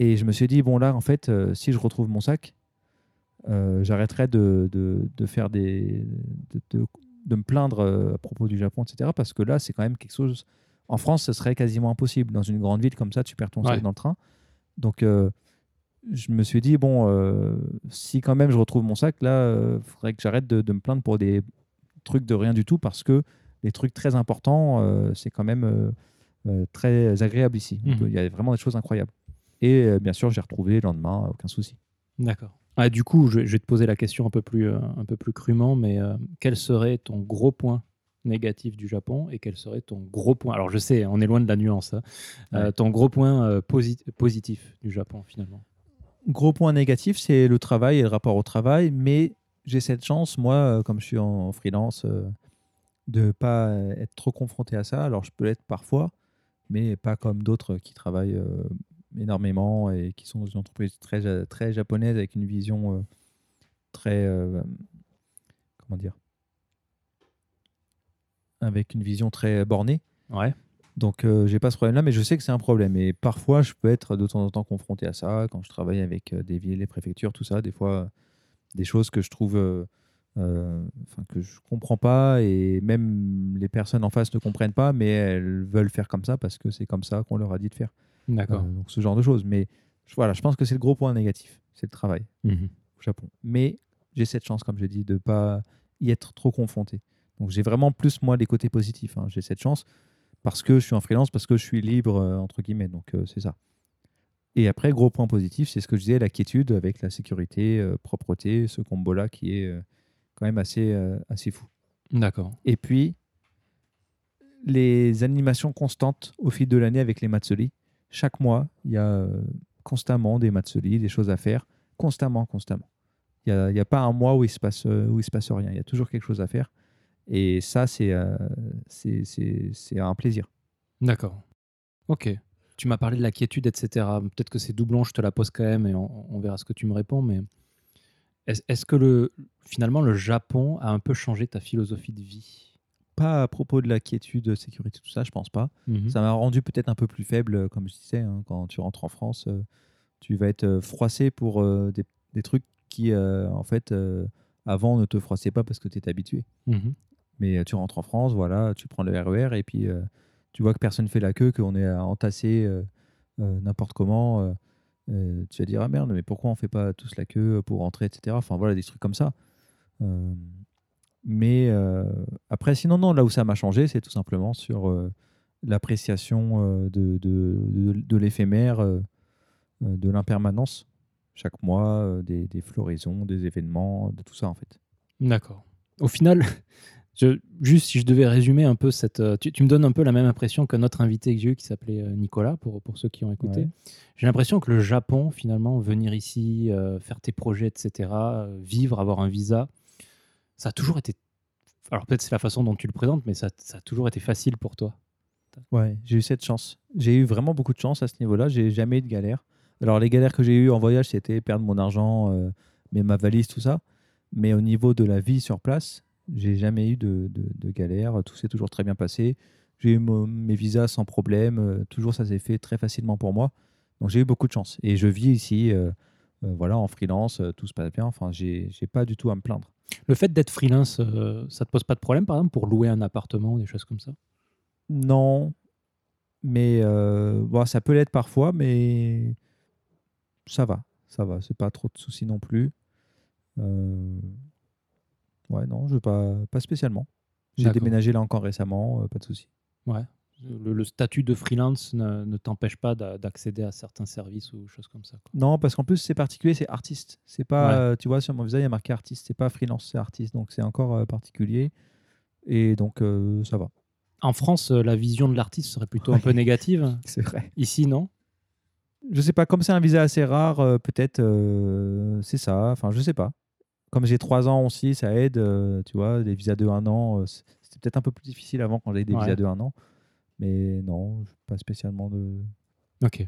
Et je me suis dit, bon là, en fait, euh, si je retrouve mon sac, euh, j'arrêterai de, de, de faire des... De, me plaindre à propos du Japon, etc. Parce que là, c'est quand même quelque chose... En France, ce serait quasiment impossible. Dans une grande ville comme ça, tu perds ton Ouais. sac dans le train. Donc, je me suis dit, bon, si quand même je retrouve mon sac, là, il faudrait que j'arrête de, de me plaindre pour des trucs de rien du tout, parce que les trucs très importants, euh, c'est quand même euh, euh, très agréable ici. Mhm. peut- Il y a vraiment des choses incroyables. Et bien sûr, j'ai retrouvé le lendemain, aucun souci. D'accord. Ah, du coup, je, je vais te poser la question un peu plus, un peu plus crûment, mais quel serait ton gros point négatif du Japon et quel serait ton gros point Alors, je sais, on est loin de la nuance. hein. Euh, Ouais. ton gros point euh, posi- positif du Japon, finalement? Gros point négatif, c'est le travail et le rapport au travail, mais j'ai cette chance, moi, euh, comme je suis en freelance, euh, de ne pas être trop confronté à ça. Alors, je peux l'être parfois, mais pas comme d'autres qui travaillent euh, énormément et qui sont dans une entreprise très, très japonaise avec une vision très. comment dire Avec une vision très bornée. Ouais. Donc, euh, j'ai pas ce problème-là, mais je sais que c'est un problème. Et parfois, je peux être de temps en temps confronté à ça quand je travaille avec des villes, les préfectures, tout ça. Des fois, des choses que je trouve euh, euh, que je comprends pas et même les personnes en face ne comprennent pas, mais elles veulent faire comme ça parce que c'est comme ça qu'on leur a dit de faire. D'accord. Euh, donc ce genre de choses. Mais voilà, je pense que c'est le gros point négatif, c'est le travail Mhm. au Japon. Mais j'ai cette chance, comme je dis, de pas y être trop confronté. Donc j'ai vraiment plus moi les côtés positifs. hein. J'ai cette chance parce que je suis en freelance, parce que je suis libre euh, entre guillemets. Donc euh, c'est ça. Et après, gros point positif, c'est ce que je disais, la quiétude avec la sécurité, euh, propreté, ce combo-là qui est euh, quand même assez, euh, assez fou. D'accord. Et puis, les animations constantes au fil de l'année avec les Matsuri. Chaque mois, il y a euh, constamment des Matsuri, des choses à faire, constamment, constamment. Il n'y a, pas un mois où il se passe, où il se passe rien. Il y a toujours quelque chose à faire. Et ça, c'est c'est un plaisir. D'accord. Ok. Tu m'as parlé de la quiétude, etc. Peut-être que c'est doublon, je te la pose quand même et on, on verra ce que tu me réponds. Mais est-ce que le, finalement le Japon a un peu changé ta philosophie de vie? Pas à propos de la quiétude, sécurité, tout ça, je pense pas. Mhm. Ça m'a rendu peut-être un peu plus faible, euh, comme je disais. hein, quand tu rentres en France, euh, tu vas être euh, froissé pour euh, des, des trucs qui, euh, en fait, avant ne te froissaient pas parce que tu étais habitué. Mhm. Mais tu rentres en France, voilà, tu prends le RER et puis tu vois que personne fait la queue, qu'on est entassé euh, euh, n'importe comment. euh, tu vas dire, ah merde, mais pourquoi on fait pas tous la queue pour rentrer, etc. Enfin voilà, des trucs comme ça. Mais après, sinon, non, là où ça m'a changé, c'est tout simplement sur l'appréciation de, l'éphémère, de l'impermanence, chaque mois, des floraisons, des événements, de tout ça en fait. D'accord. Au final, je- juste si je devais résumer un peu cette. euh, Tu, tu me donnes un peu la même impression que notre invité que j'ai eu qui s'appelait euh, Nicolas, pour, pour ceux qui ont écouté. Ouais. J'ai l'impression que le Japon, finalement, venir ici, euh, faire tes projets, etc., vivre, avoir un visa, ça a toujours été. Alors peut-être c'est la façon dont tu le présentes, mais ça, ça a toujours été facile pour toi. Ouais, j'ai eu cette chance. J'ai eu vraiment beaucoup de chance à ce niveau-là. J'ai jamais eu de galère. Alors, les galères que j'ai eues en voyage, c'était perdre mon argent, euh, mais ma valise, tout ça. Mais au niveau de la vie sur place, j'ai jamais eu de, de, de galère. Tout s'est toujours très bien passé. J'ai eu mes visas sans problème. Euh, toujours, ça s'est fait très facilement pour moi. Donc, j'ai eu beaucoup de chance. Et je vis ici, euh, euh, voilà, en freelance. tout se passe bien. Enfin, j'ai pas du tout à me plaindre. Le fait d'être freelance, euh, ça te pose pas de problème, par exemple, pour louer un appartement ou des choses comme ça? Non, mais bon, ça peut l'être parfois, mais ça va, ça va, c'est pas trop de soucis non plus. Ouais, non, je pas, pas spécialement. J'ai déménagé là encore récemment, euh, pas de soucis. Ouais. Le, le statut de freelance ne, ne t'empêche pas d'a- d'accéder à certains services ou choses comme ça. quoi. Non, parce qu'en plus c'est particulier, c'est artiste. C'est pas, Ouais. euh, tu vois, sur mon visa il y a marqué artiste, c'est pas freelance, c'est artiste, donc c'est encore euh, particulier. Et donc ça va. En France, la vision de l'artiste serait plutôt un peu négative. C'est vrai. Ici, non? Je sais pas, comme c'est un visa assez rare, peut-être c'est ça. Enfin, je sais pas. Comme j'ai trois ans aussi, ça aide. euh, tu vois, des visas de un an, euh, c'était peut-être un peu plus difficile avant quand j'avais des Ouais. visas de un an. Mais non, pas spécialement de. Ok.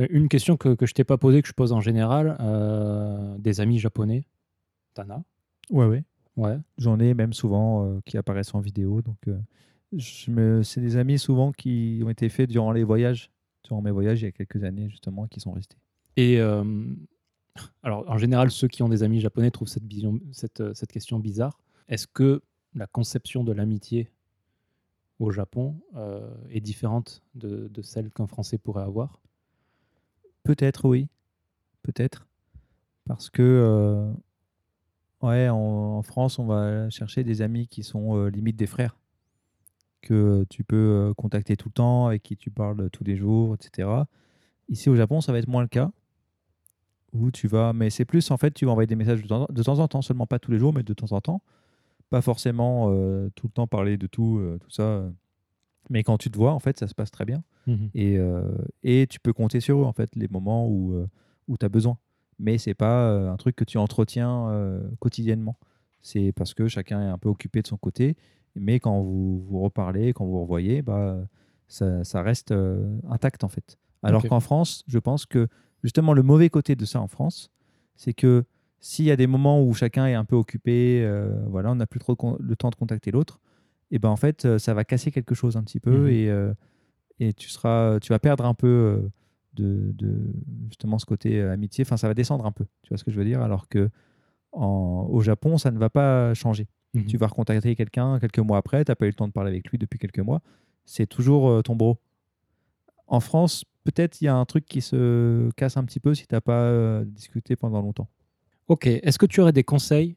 Euh, une question que, que je t'ai pas posée, que je pose en général, euh, des amis japonais, t'en as? Ouais, ouais. Ouais. J'en ai même souvent euh, qui apparaissent en vidéo. Donc, euh, je me... c'est des amis souvent qui ont été faits durant les voyages, durant mes voyages il y a quelques années justement, qui sont restés. Et alors, en général, ceux qui ont des amis japonais trouvent cette, euh, question bizarre. Est-ce que la conception de l'amitié au Japon euh, est différente de, celle qu'un Français pourrait avoir? Peut-être, oui. Peut-être. Parce que, euh, ouais, en, France, on va chercher des amis qui sont euh, limite des frères, que tu peux contacter tout le temps, avec qui tu parles tous les jours, etc. Ici, au Japon, ça va être moins le cas. Où tu vas, mais c'est plus, en fait, tu vas envoyer des messages de temps, de temps en temps, seulement pas tous les jours, mais de temps en temps. Pas forcément euh, tout le temps parler de tout, euh, tout ça. euh. Mais quand tu te vois, en fait, ça se passe très bien et, euh, et tu peux compter sur eux en fait les moments où, où tu as besoin mais c'est pas un truc que tu entretiens quotidiennement c'est parce que chacun est un peu occupé de son côté mais quand vous vous reparlez quand vous vous revoyez bah, ça, ça reste intact en fait alors qu'en France je pense que justement le mauvais côté de ça en France c'est que s'il y a des moments où chacun est un peu occupé euh, voilà on n'a plus trop le temps de contacter l'autre et ben en fait euh, ça va casser quelque chose un petit peu et euh, et tu seras tu vas perdre un peu de, de justement ce côté amitié enfin ça va descendre un peu tu vois ce que je veux dire? Alors que en- au Japon, ça ne va pas changer. Mhm. Tu vas recontacter quelqu'un quelques mois après, tu n'as pas eu le temps de parler avec lui depuis quelques mois, c'est toujours ton bro. En France, peut-être il y a un truc qui se casse un petit peu si tu n'as pas euh, discuté pendant longtemps. Ok, est-ce que tu aurais des conseils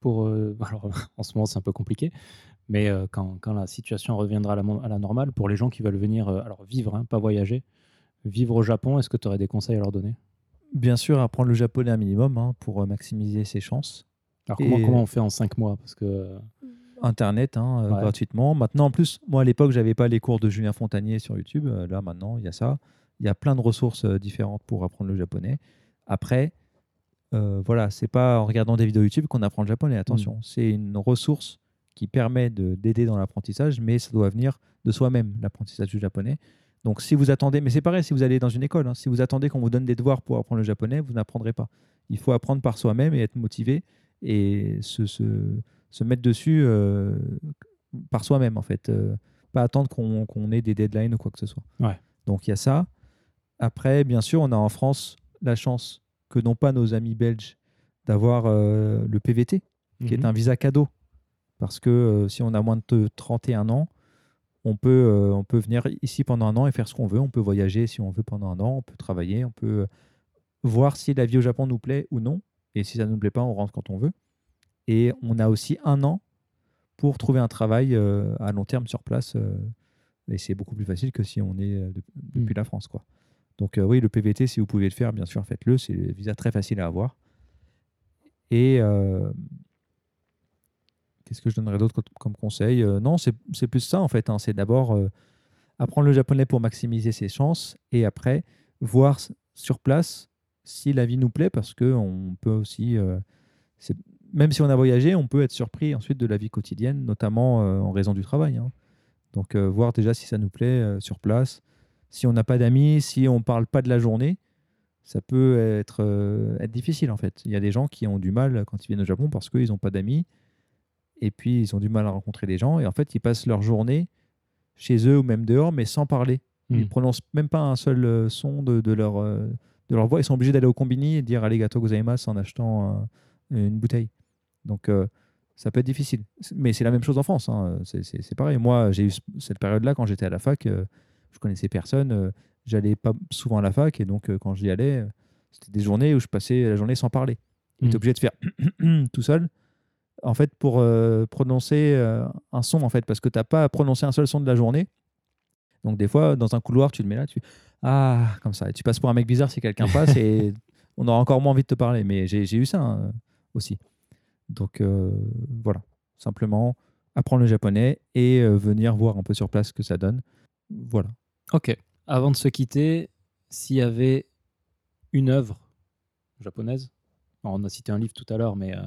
pour... euh, alors, en ce moment, c'est un peu compliqué, mais euh, quand, quand la situation reviendra à la, mon- à la normale, pour les gens qui veulent venir, alors vivre, hein, pas voyager, vivre au Japon, est-ce que tu aurais des conseils à leur donner? Bien sûr, apprendre le japonais un minimum hein, pour maximiser ses chances. Alors, comment, Et- comment on fait en cinq mois? Parce que... Internet, hein, euh, Ouais. gratuitement. Maintenant, en plus, moi à l'époque, j'avais pas les cours de Julien Fontanier sur YouTube. Euh, là, maintenant, il y a ça. Il y a plein de ressources euh, différentes pour apprendre le japonais. Après, euh, voilà, c'est pas en regardant des vidéos YouTube qu'on apprend le japonais. Attention, c'est une ressource qui permet de- d'aider dans l'apprentissage, mais ça doit venir de soi-même, l'apprentissage du japonais. Donc, si vous attendez, mais c'est pareil si vous allez dans une école, hein, si vous attendez qu'on vous donne des devoirs pour apprendre le japonais, vous n'apprendrez pas. Il faut apprendre par soi-même et être motivé et se, se- se mettre dessus euh, par soi-même, en fait. Euh, pas attendre qu'on ait des deadlines ou quoi que ce soit. Ouais. Donc, il y a ça. Après, bien sûr, on a en France la chance que n'ont pas nos amis belges d'avoir euh, le PVT, qui est mhm. un visa cadeau. Parce que si on a moins de 31 ans, on peut, on peut venir ici pendant un an et faire ce qu'on veut. On peut voyager si on veut pendant un an, on peut travailler, on peut voir si la vie au Japon nous plaît ou non. Et si ça ne nous plaît pas, on rentre quand on veut. Et on a aussi un an pour trouver un travail euh, à long terme sur place. euh, et c'est beaucoup plus facile que si on est euh, de- depuis Mm. la France. Quoi. Donc euh, oui, le PVT, si vous pouvez le faire, bien sûr, faites-le. C'est un visa très facile à avoir. Et qu'est-ce que je donnerais d'autre co- comme conseil Non, c'est plus ça en fait. hein. C'est d'abord apprendre le japonais pour maximiser ses chances et après voir sur place si la vie nous plaît parce que on peut aussi, même si on a voyagé, on peut être surpris ensuite de la vie quotidienne, notamment euh, en raison du travail. hein. Donc euh, voir déjà si ça nous plaît euh, sur place. Si on n'a pas d'amis, si on parle pas de la journée, ça peut être, être difficile en fait. Il y a des gens qui ont du mal quand ils viennent au Japon parce qu'ils n'ont pas d'amis et puis ils ont du mal à rencontrer des gens et en fait ils passent leur journée chez eux ou même dehors mais sans parler. Ils Mm. ne prononcent même pas un seul son de, de leur, de leur voix. Ils sont obligés d'aller au combini et dire arigato gozaimasu en achetant un- une bouteille. Donc euh, ça peut être difficile. Mais c'est la même chose en France. hein. C'est- pareil. Moi j'ai eu ce- cette période-là quand j'étais à la fac. euh, je connaissais personne. euh, J'allais pas souvent à la fac et donc euh, quand j'y allais, c'était des journées où je passais la journée sans parler. Tu Mm. es obligé de faire tout seul en fait pour prononcer un son en fait parce que tu n'as pas à prononcer un seul son de la journée. Donc des fois dans un couloir tu le mets là, tu ah comme ça et tu passes pour un mec bizarre si quelqu'un passe et on aura encore moins envie de te parler. Mais j'ai j'ai eu ça hein, aussi. Donc euh, voilà, simplement apprendre le japonais et euh, venir voir un peu sur place ce que ça donne. Voilà. Ok. Avant de se quitter, s'il y avait une œuvre japonaise, alors, on a cité un livre tout à l'heure, mais euh,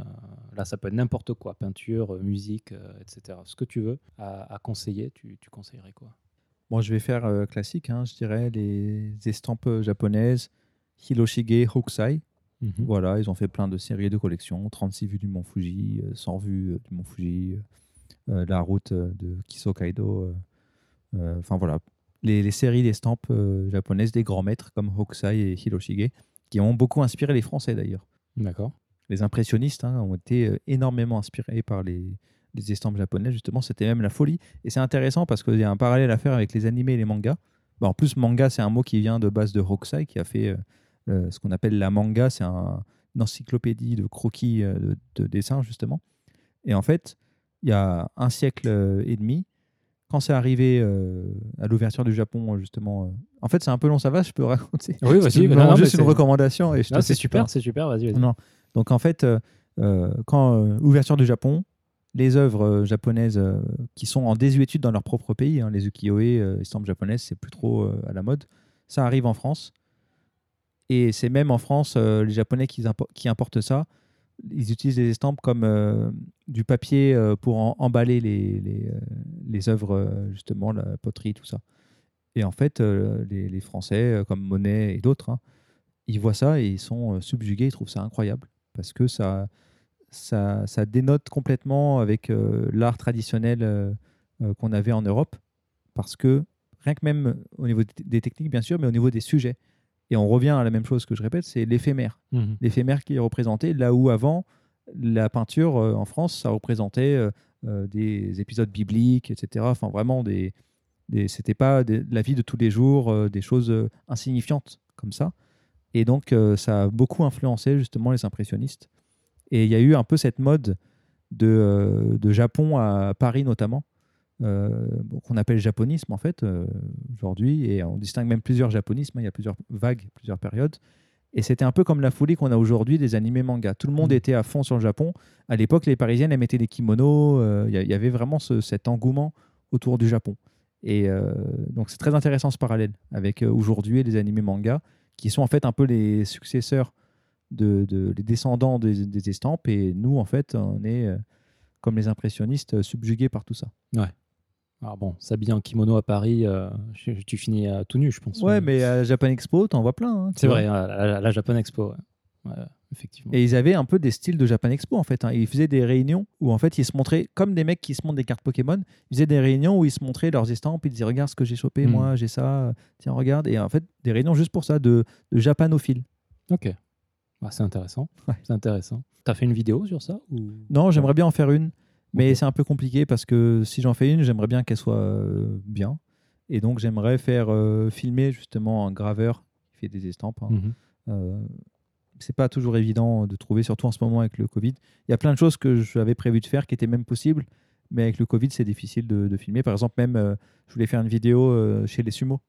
là, ça peut être n'importe quoi, peinture, musique, euh, etc. Ce que tu veux à, à conseiller, tu, tu conseillerais quoi? Moi, je vais faire euh, classique, hein, je dirais les estampes japonaises Hiroshige Hokusai. Mhm. Voilà, ils ont fait plein de séries de collections 36 vues du Mont Fuji, euh, 100 vues euh, du Mont Fuji, euh, la route euh, de Kisokaido. euh, euh, Enfin voilà, les, les séries d'estampes euh, japonaises des grands maîtres comme Hokusai et Hiroshige, qui ont beaucoup inspiré les Français d'ailleurs. D'accord. Les impressionnistes hein, ont été euh, énormément inspirés par les, les estampes japonaises, justement, c'était même la folie. Et c'est intéressant parce qu'il y a un parallèle à faire avec les animés et les mangas. Bah, en plus, manga, c'est un mot qui vient de base de Hokusai, qui a fait euh, ce qu'on appelle la manga, c'est un- une encyclopédie de croquis euh, de, de dessins, justement. Et en fait, il y a un siècle euh, et demi, quand c'est arrivé euh, à l'ouverture du Japon, justement. euh, En fait, c'est un peu long, ça va, je peux raconter? Oui, vas-y, C'est bah une recommandation. Et je te Non, fais c'est super, c'est super, vas-y. Non. Donc en fait, euh, quand euh, ouverture du Japon, les œuvres japonaises qui sont en désuétude dans leur propre pays, hein, les ukiyo-e, estampes japonaises, c'est plus trop à la mode. Ça arrive en France. Et c'est même en France, euh, les Japonais qui, impo- qui importent ça, ils utilisent les estampes comme euh, du papier euh, pour emballer les, œuvres, justement, la poterie, tout ça. Et en fait, les, Français, comme Monet et d'autres, hein, ils voient ça et ils sont subjugués, ils trouvent ça incroyable parce que ça, ça, ça dénote complètement avec l'art traditionnel qu'on avait en Europe. Parce que, rien que même au niveau des techniques, bien sûr, mais au niveau des sujets, Et on revient à la même chose que je répète, c'est l'éphémère. Mhm. L'éphémère qui est représenté, là où avant, la peinture euh, en France, ça représentait euh, euh, des épisodes bibliques, etc. Enfin, vraiment, des, des, c'était pas des- la vie de tous les jours, euh, des choses insignifiantes comme ça. Et donc, ça a beaucoup influencé justement les impressionnistes. Et il y a eu un peu cette mode de, de Japon à Paris notamment, qu'on appelle japonisme en fait euh, aujourd'hui. Et on distingue même plusieurs japonismes. hein. Il y a plusieurs vagues, plusieurs périodes. Et c'était un peu comme la folie qu'on a aujourd'hui des animés manga. Tout le monde Mhm. était à fond sur le Japon. À l'époque, les Parisiennes, elles mettaient des kimonos. euh, Il y avait vraiment ce- cet engouement autour du Japon. Et euh, donc, c'est très intéressant ce parallèle avec euh, aujourd'hui les animés manga, qui sont en fait un peu les successeurs, de, de- les descendants des, des estampes. Et nous, en fait, on est, euh, comme les impressionnistes, euh, subjugués par tout ça. Alors bon, s'habiller en kimono à Paris, euh, tu finis à tout nu, je pense. Ouais, mais à Japan Expo, t'en vois plein. hein, C'est vrai, à la, la Japan Expo. ouais. Ouais, effectivement. Et ils avaient un peu des styles de Japan Expo en fait. hein. Ils faisaient des réunions où en fait ils se montraient comme des mecs qui se montrent des cartes Pokémon. Ils faisaient des réunions où ils se montraient leurs estampes. Ils disaient regarde ce que j'ai chopé, Mm. moi j'ai ça. Tiens regarde. Et en fait des réunions juste pour ça de, de japanophiles. Ok. Ah, c'est intéressant. Ouais. C'est intéressant. T'as fait une vidéo sur ça ou... Non, j'aimerais bien en faire une, mais c'est un peu compliqué parce que si j'en fais une, j'aimerais bien qu'elle soit euh, bien. Et donc j'aimerais faire euh, filmer justement un graveur qui fait des estampes. hein. Euh, c'est pas toujours évident de trouver, surtout en ce moment avec le Covid. Il y a plein de choses que j'avais prévu de faire qui étaient même possibles, mais avec le Covid, c'est difficile de, de filmer. Par exemple, même, je voulais faire une vidéo chez les sumo.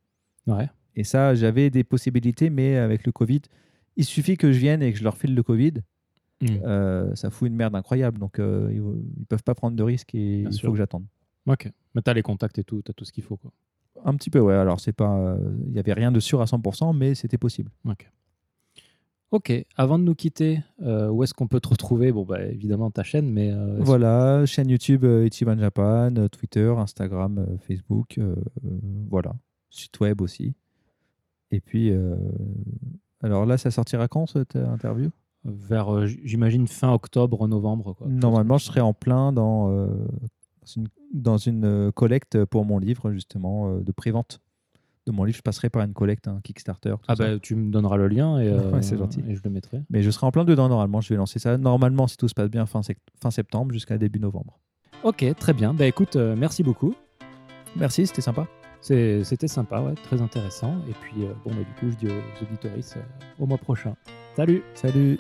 Ouais. Et ça, j'avais des possibilités, mais avec le Covid, il suffit que je vienne et que je leur file le Covid. Mhm. euh, ça fout une merde incroyable. Donc, euh, ils, ils peuvent pas prendre de risques et Bien il sûr. faut que j'attende. Ok. Mais t'as les contacts et tout, t'as tout ce qu'il faut. Quoi. Un petit peu, ouais. Alors, c'est pas, euh, il y avait rien de sûr à 100%, mais c'était possible. Ok. Ok. Avant de nous quitter, euh, où est-ce qu'on peut te retrouver? Bon, bah, évidemment, ta chaîne, mais. euh, Voilà, chaîne YouTube euh, Ichiban Japan, Twitter, Instagram, Facebook, voilà, site web aussi. Et puis, alors là, ça sortira quand cette interview? Vers, euh, j'imagine, fin octobre, novembre. Quoi. Normalement, je serai en plein dans, euh, dans une, dans une, euh, collecte pour mon livre, justement, de prévente de mon livre. Je passerai par une collecte, un Kickstarter. tout Ah, ça. bah, tu me donneras le lien et, euh, Ouais, c'est gentil. et je le mettrai. Mais je serai en plein dedans, normalement. Je vais lancer ça, normalement, si tout se passe bien, fin, fin septembre jusqu'à début novembre. Ok, très bien. Bah, écoute, euh, merci beaucoup. Merci, c'était sympa. C'est- C'était sympa, ouais, très intéressant. Et puis, bon, bah, du coup, je dis aux auditoristes au mois prochain. Salut Salut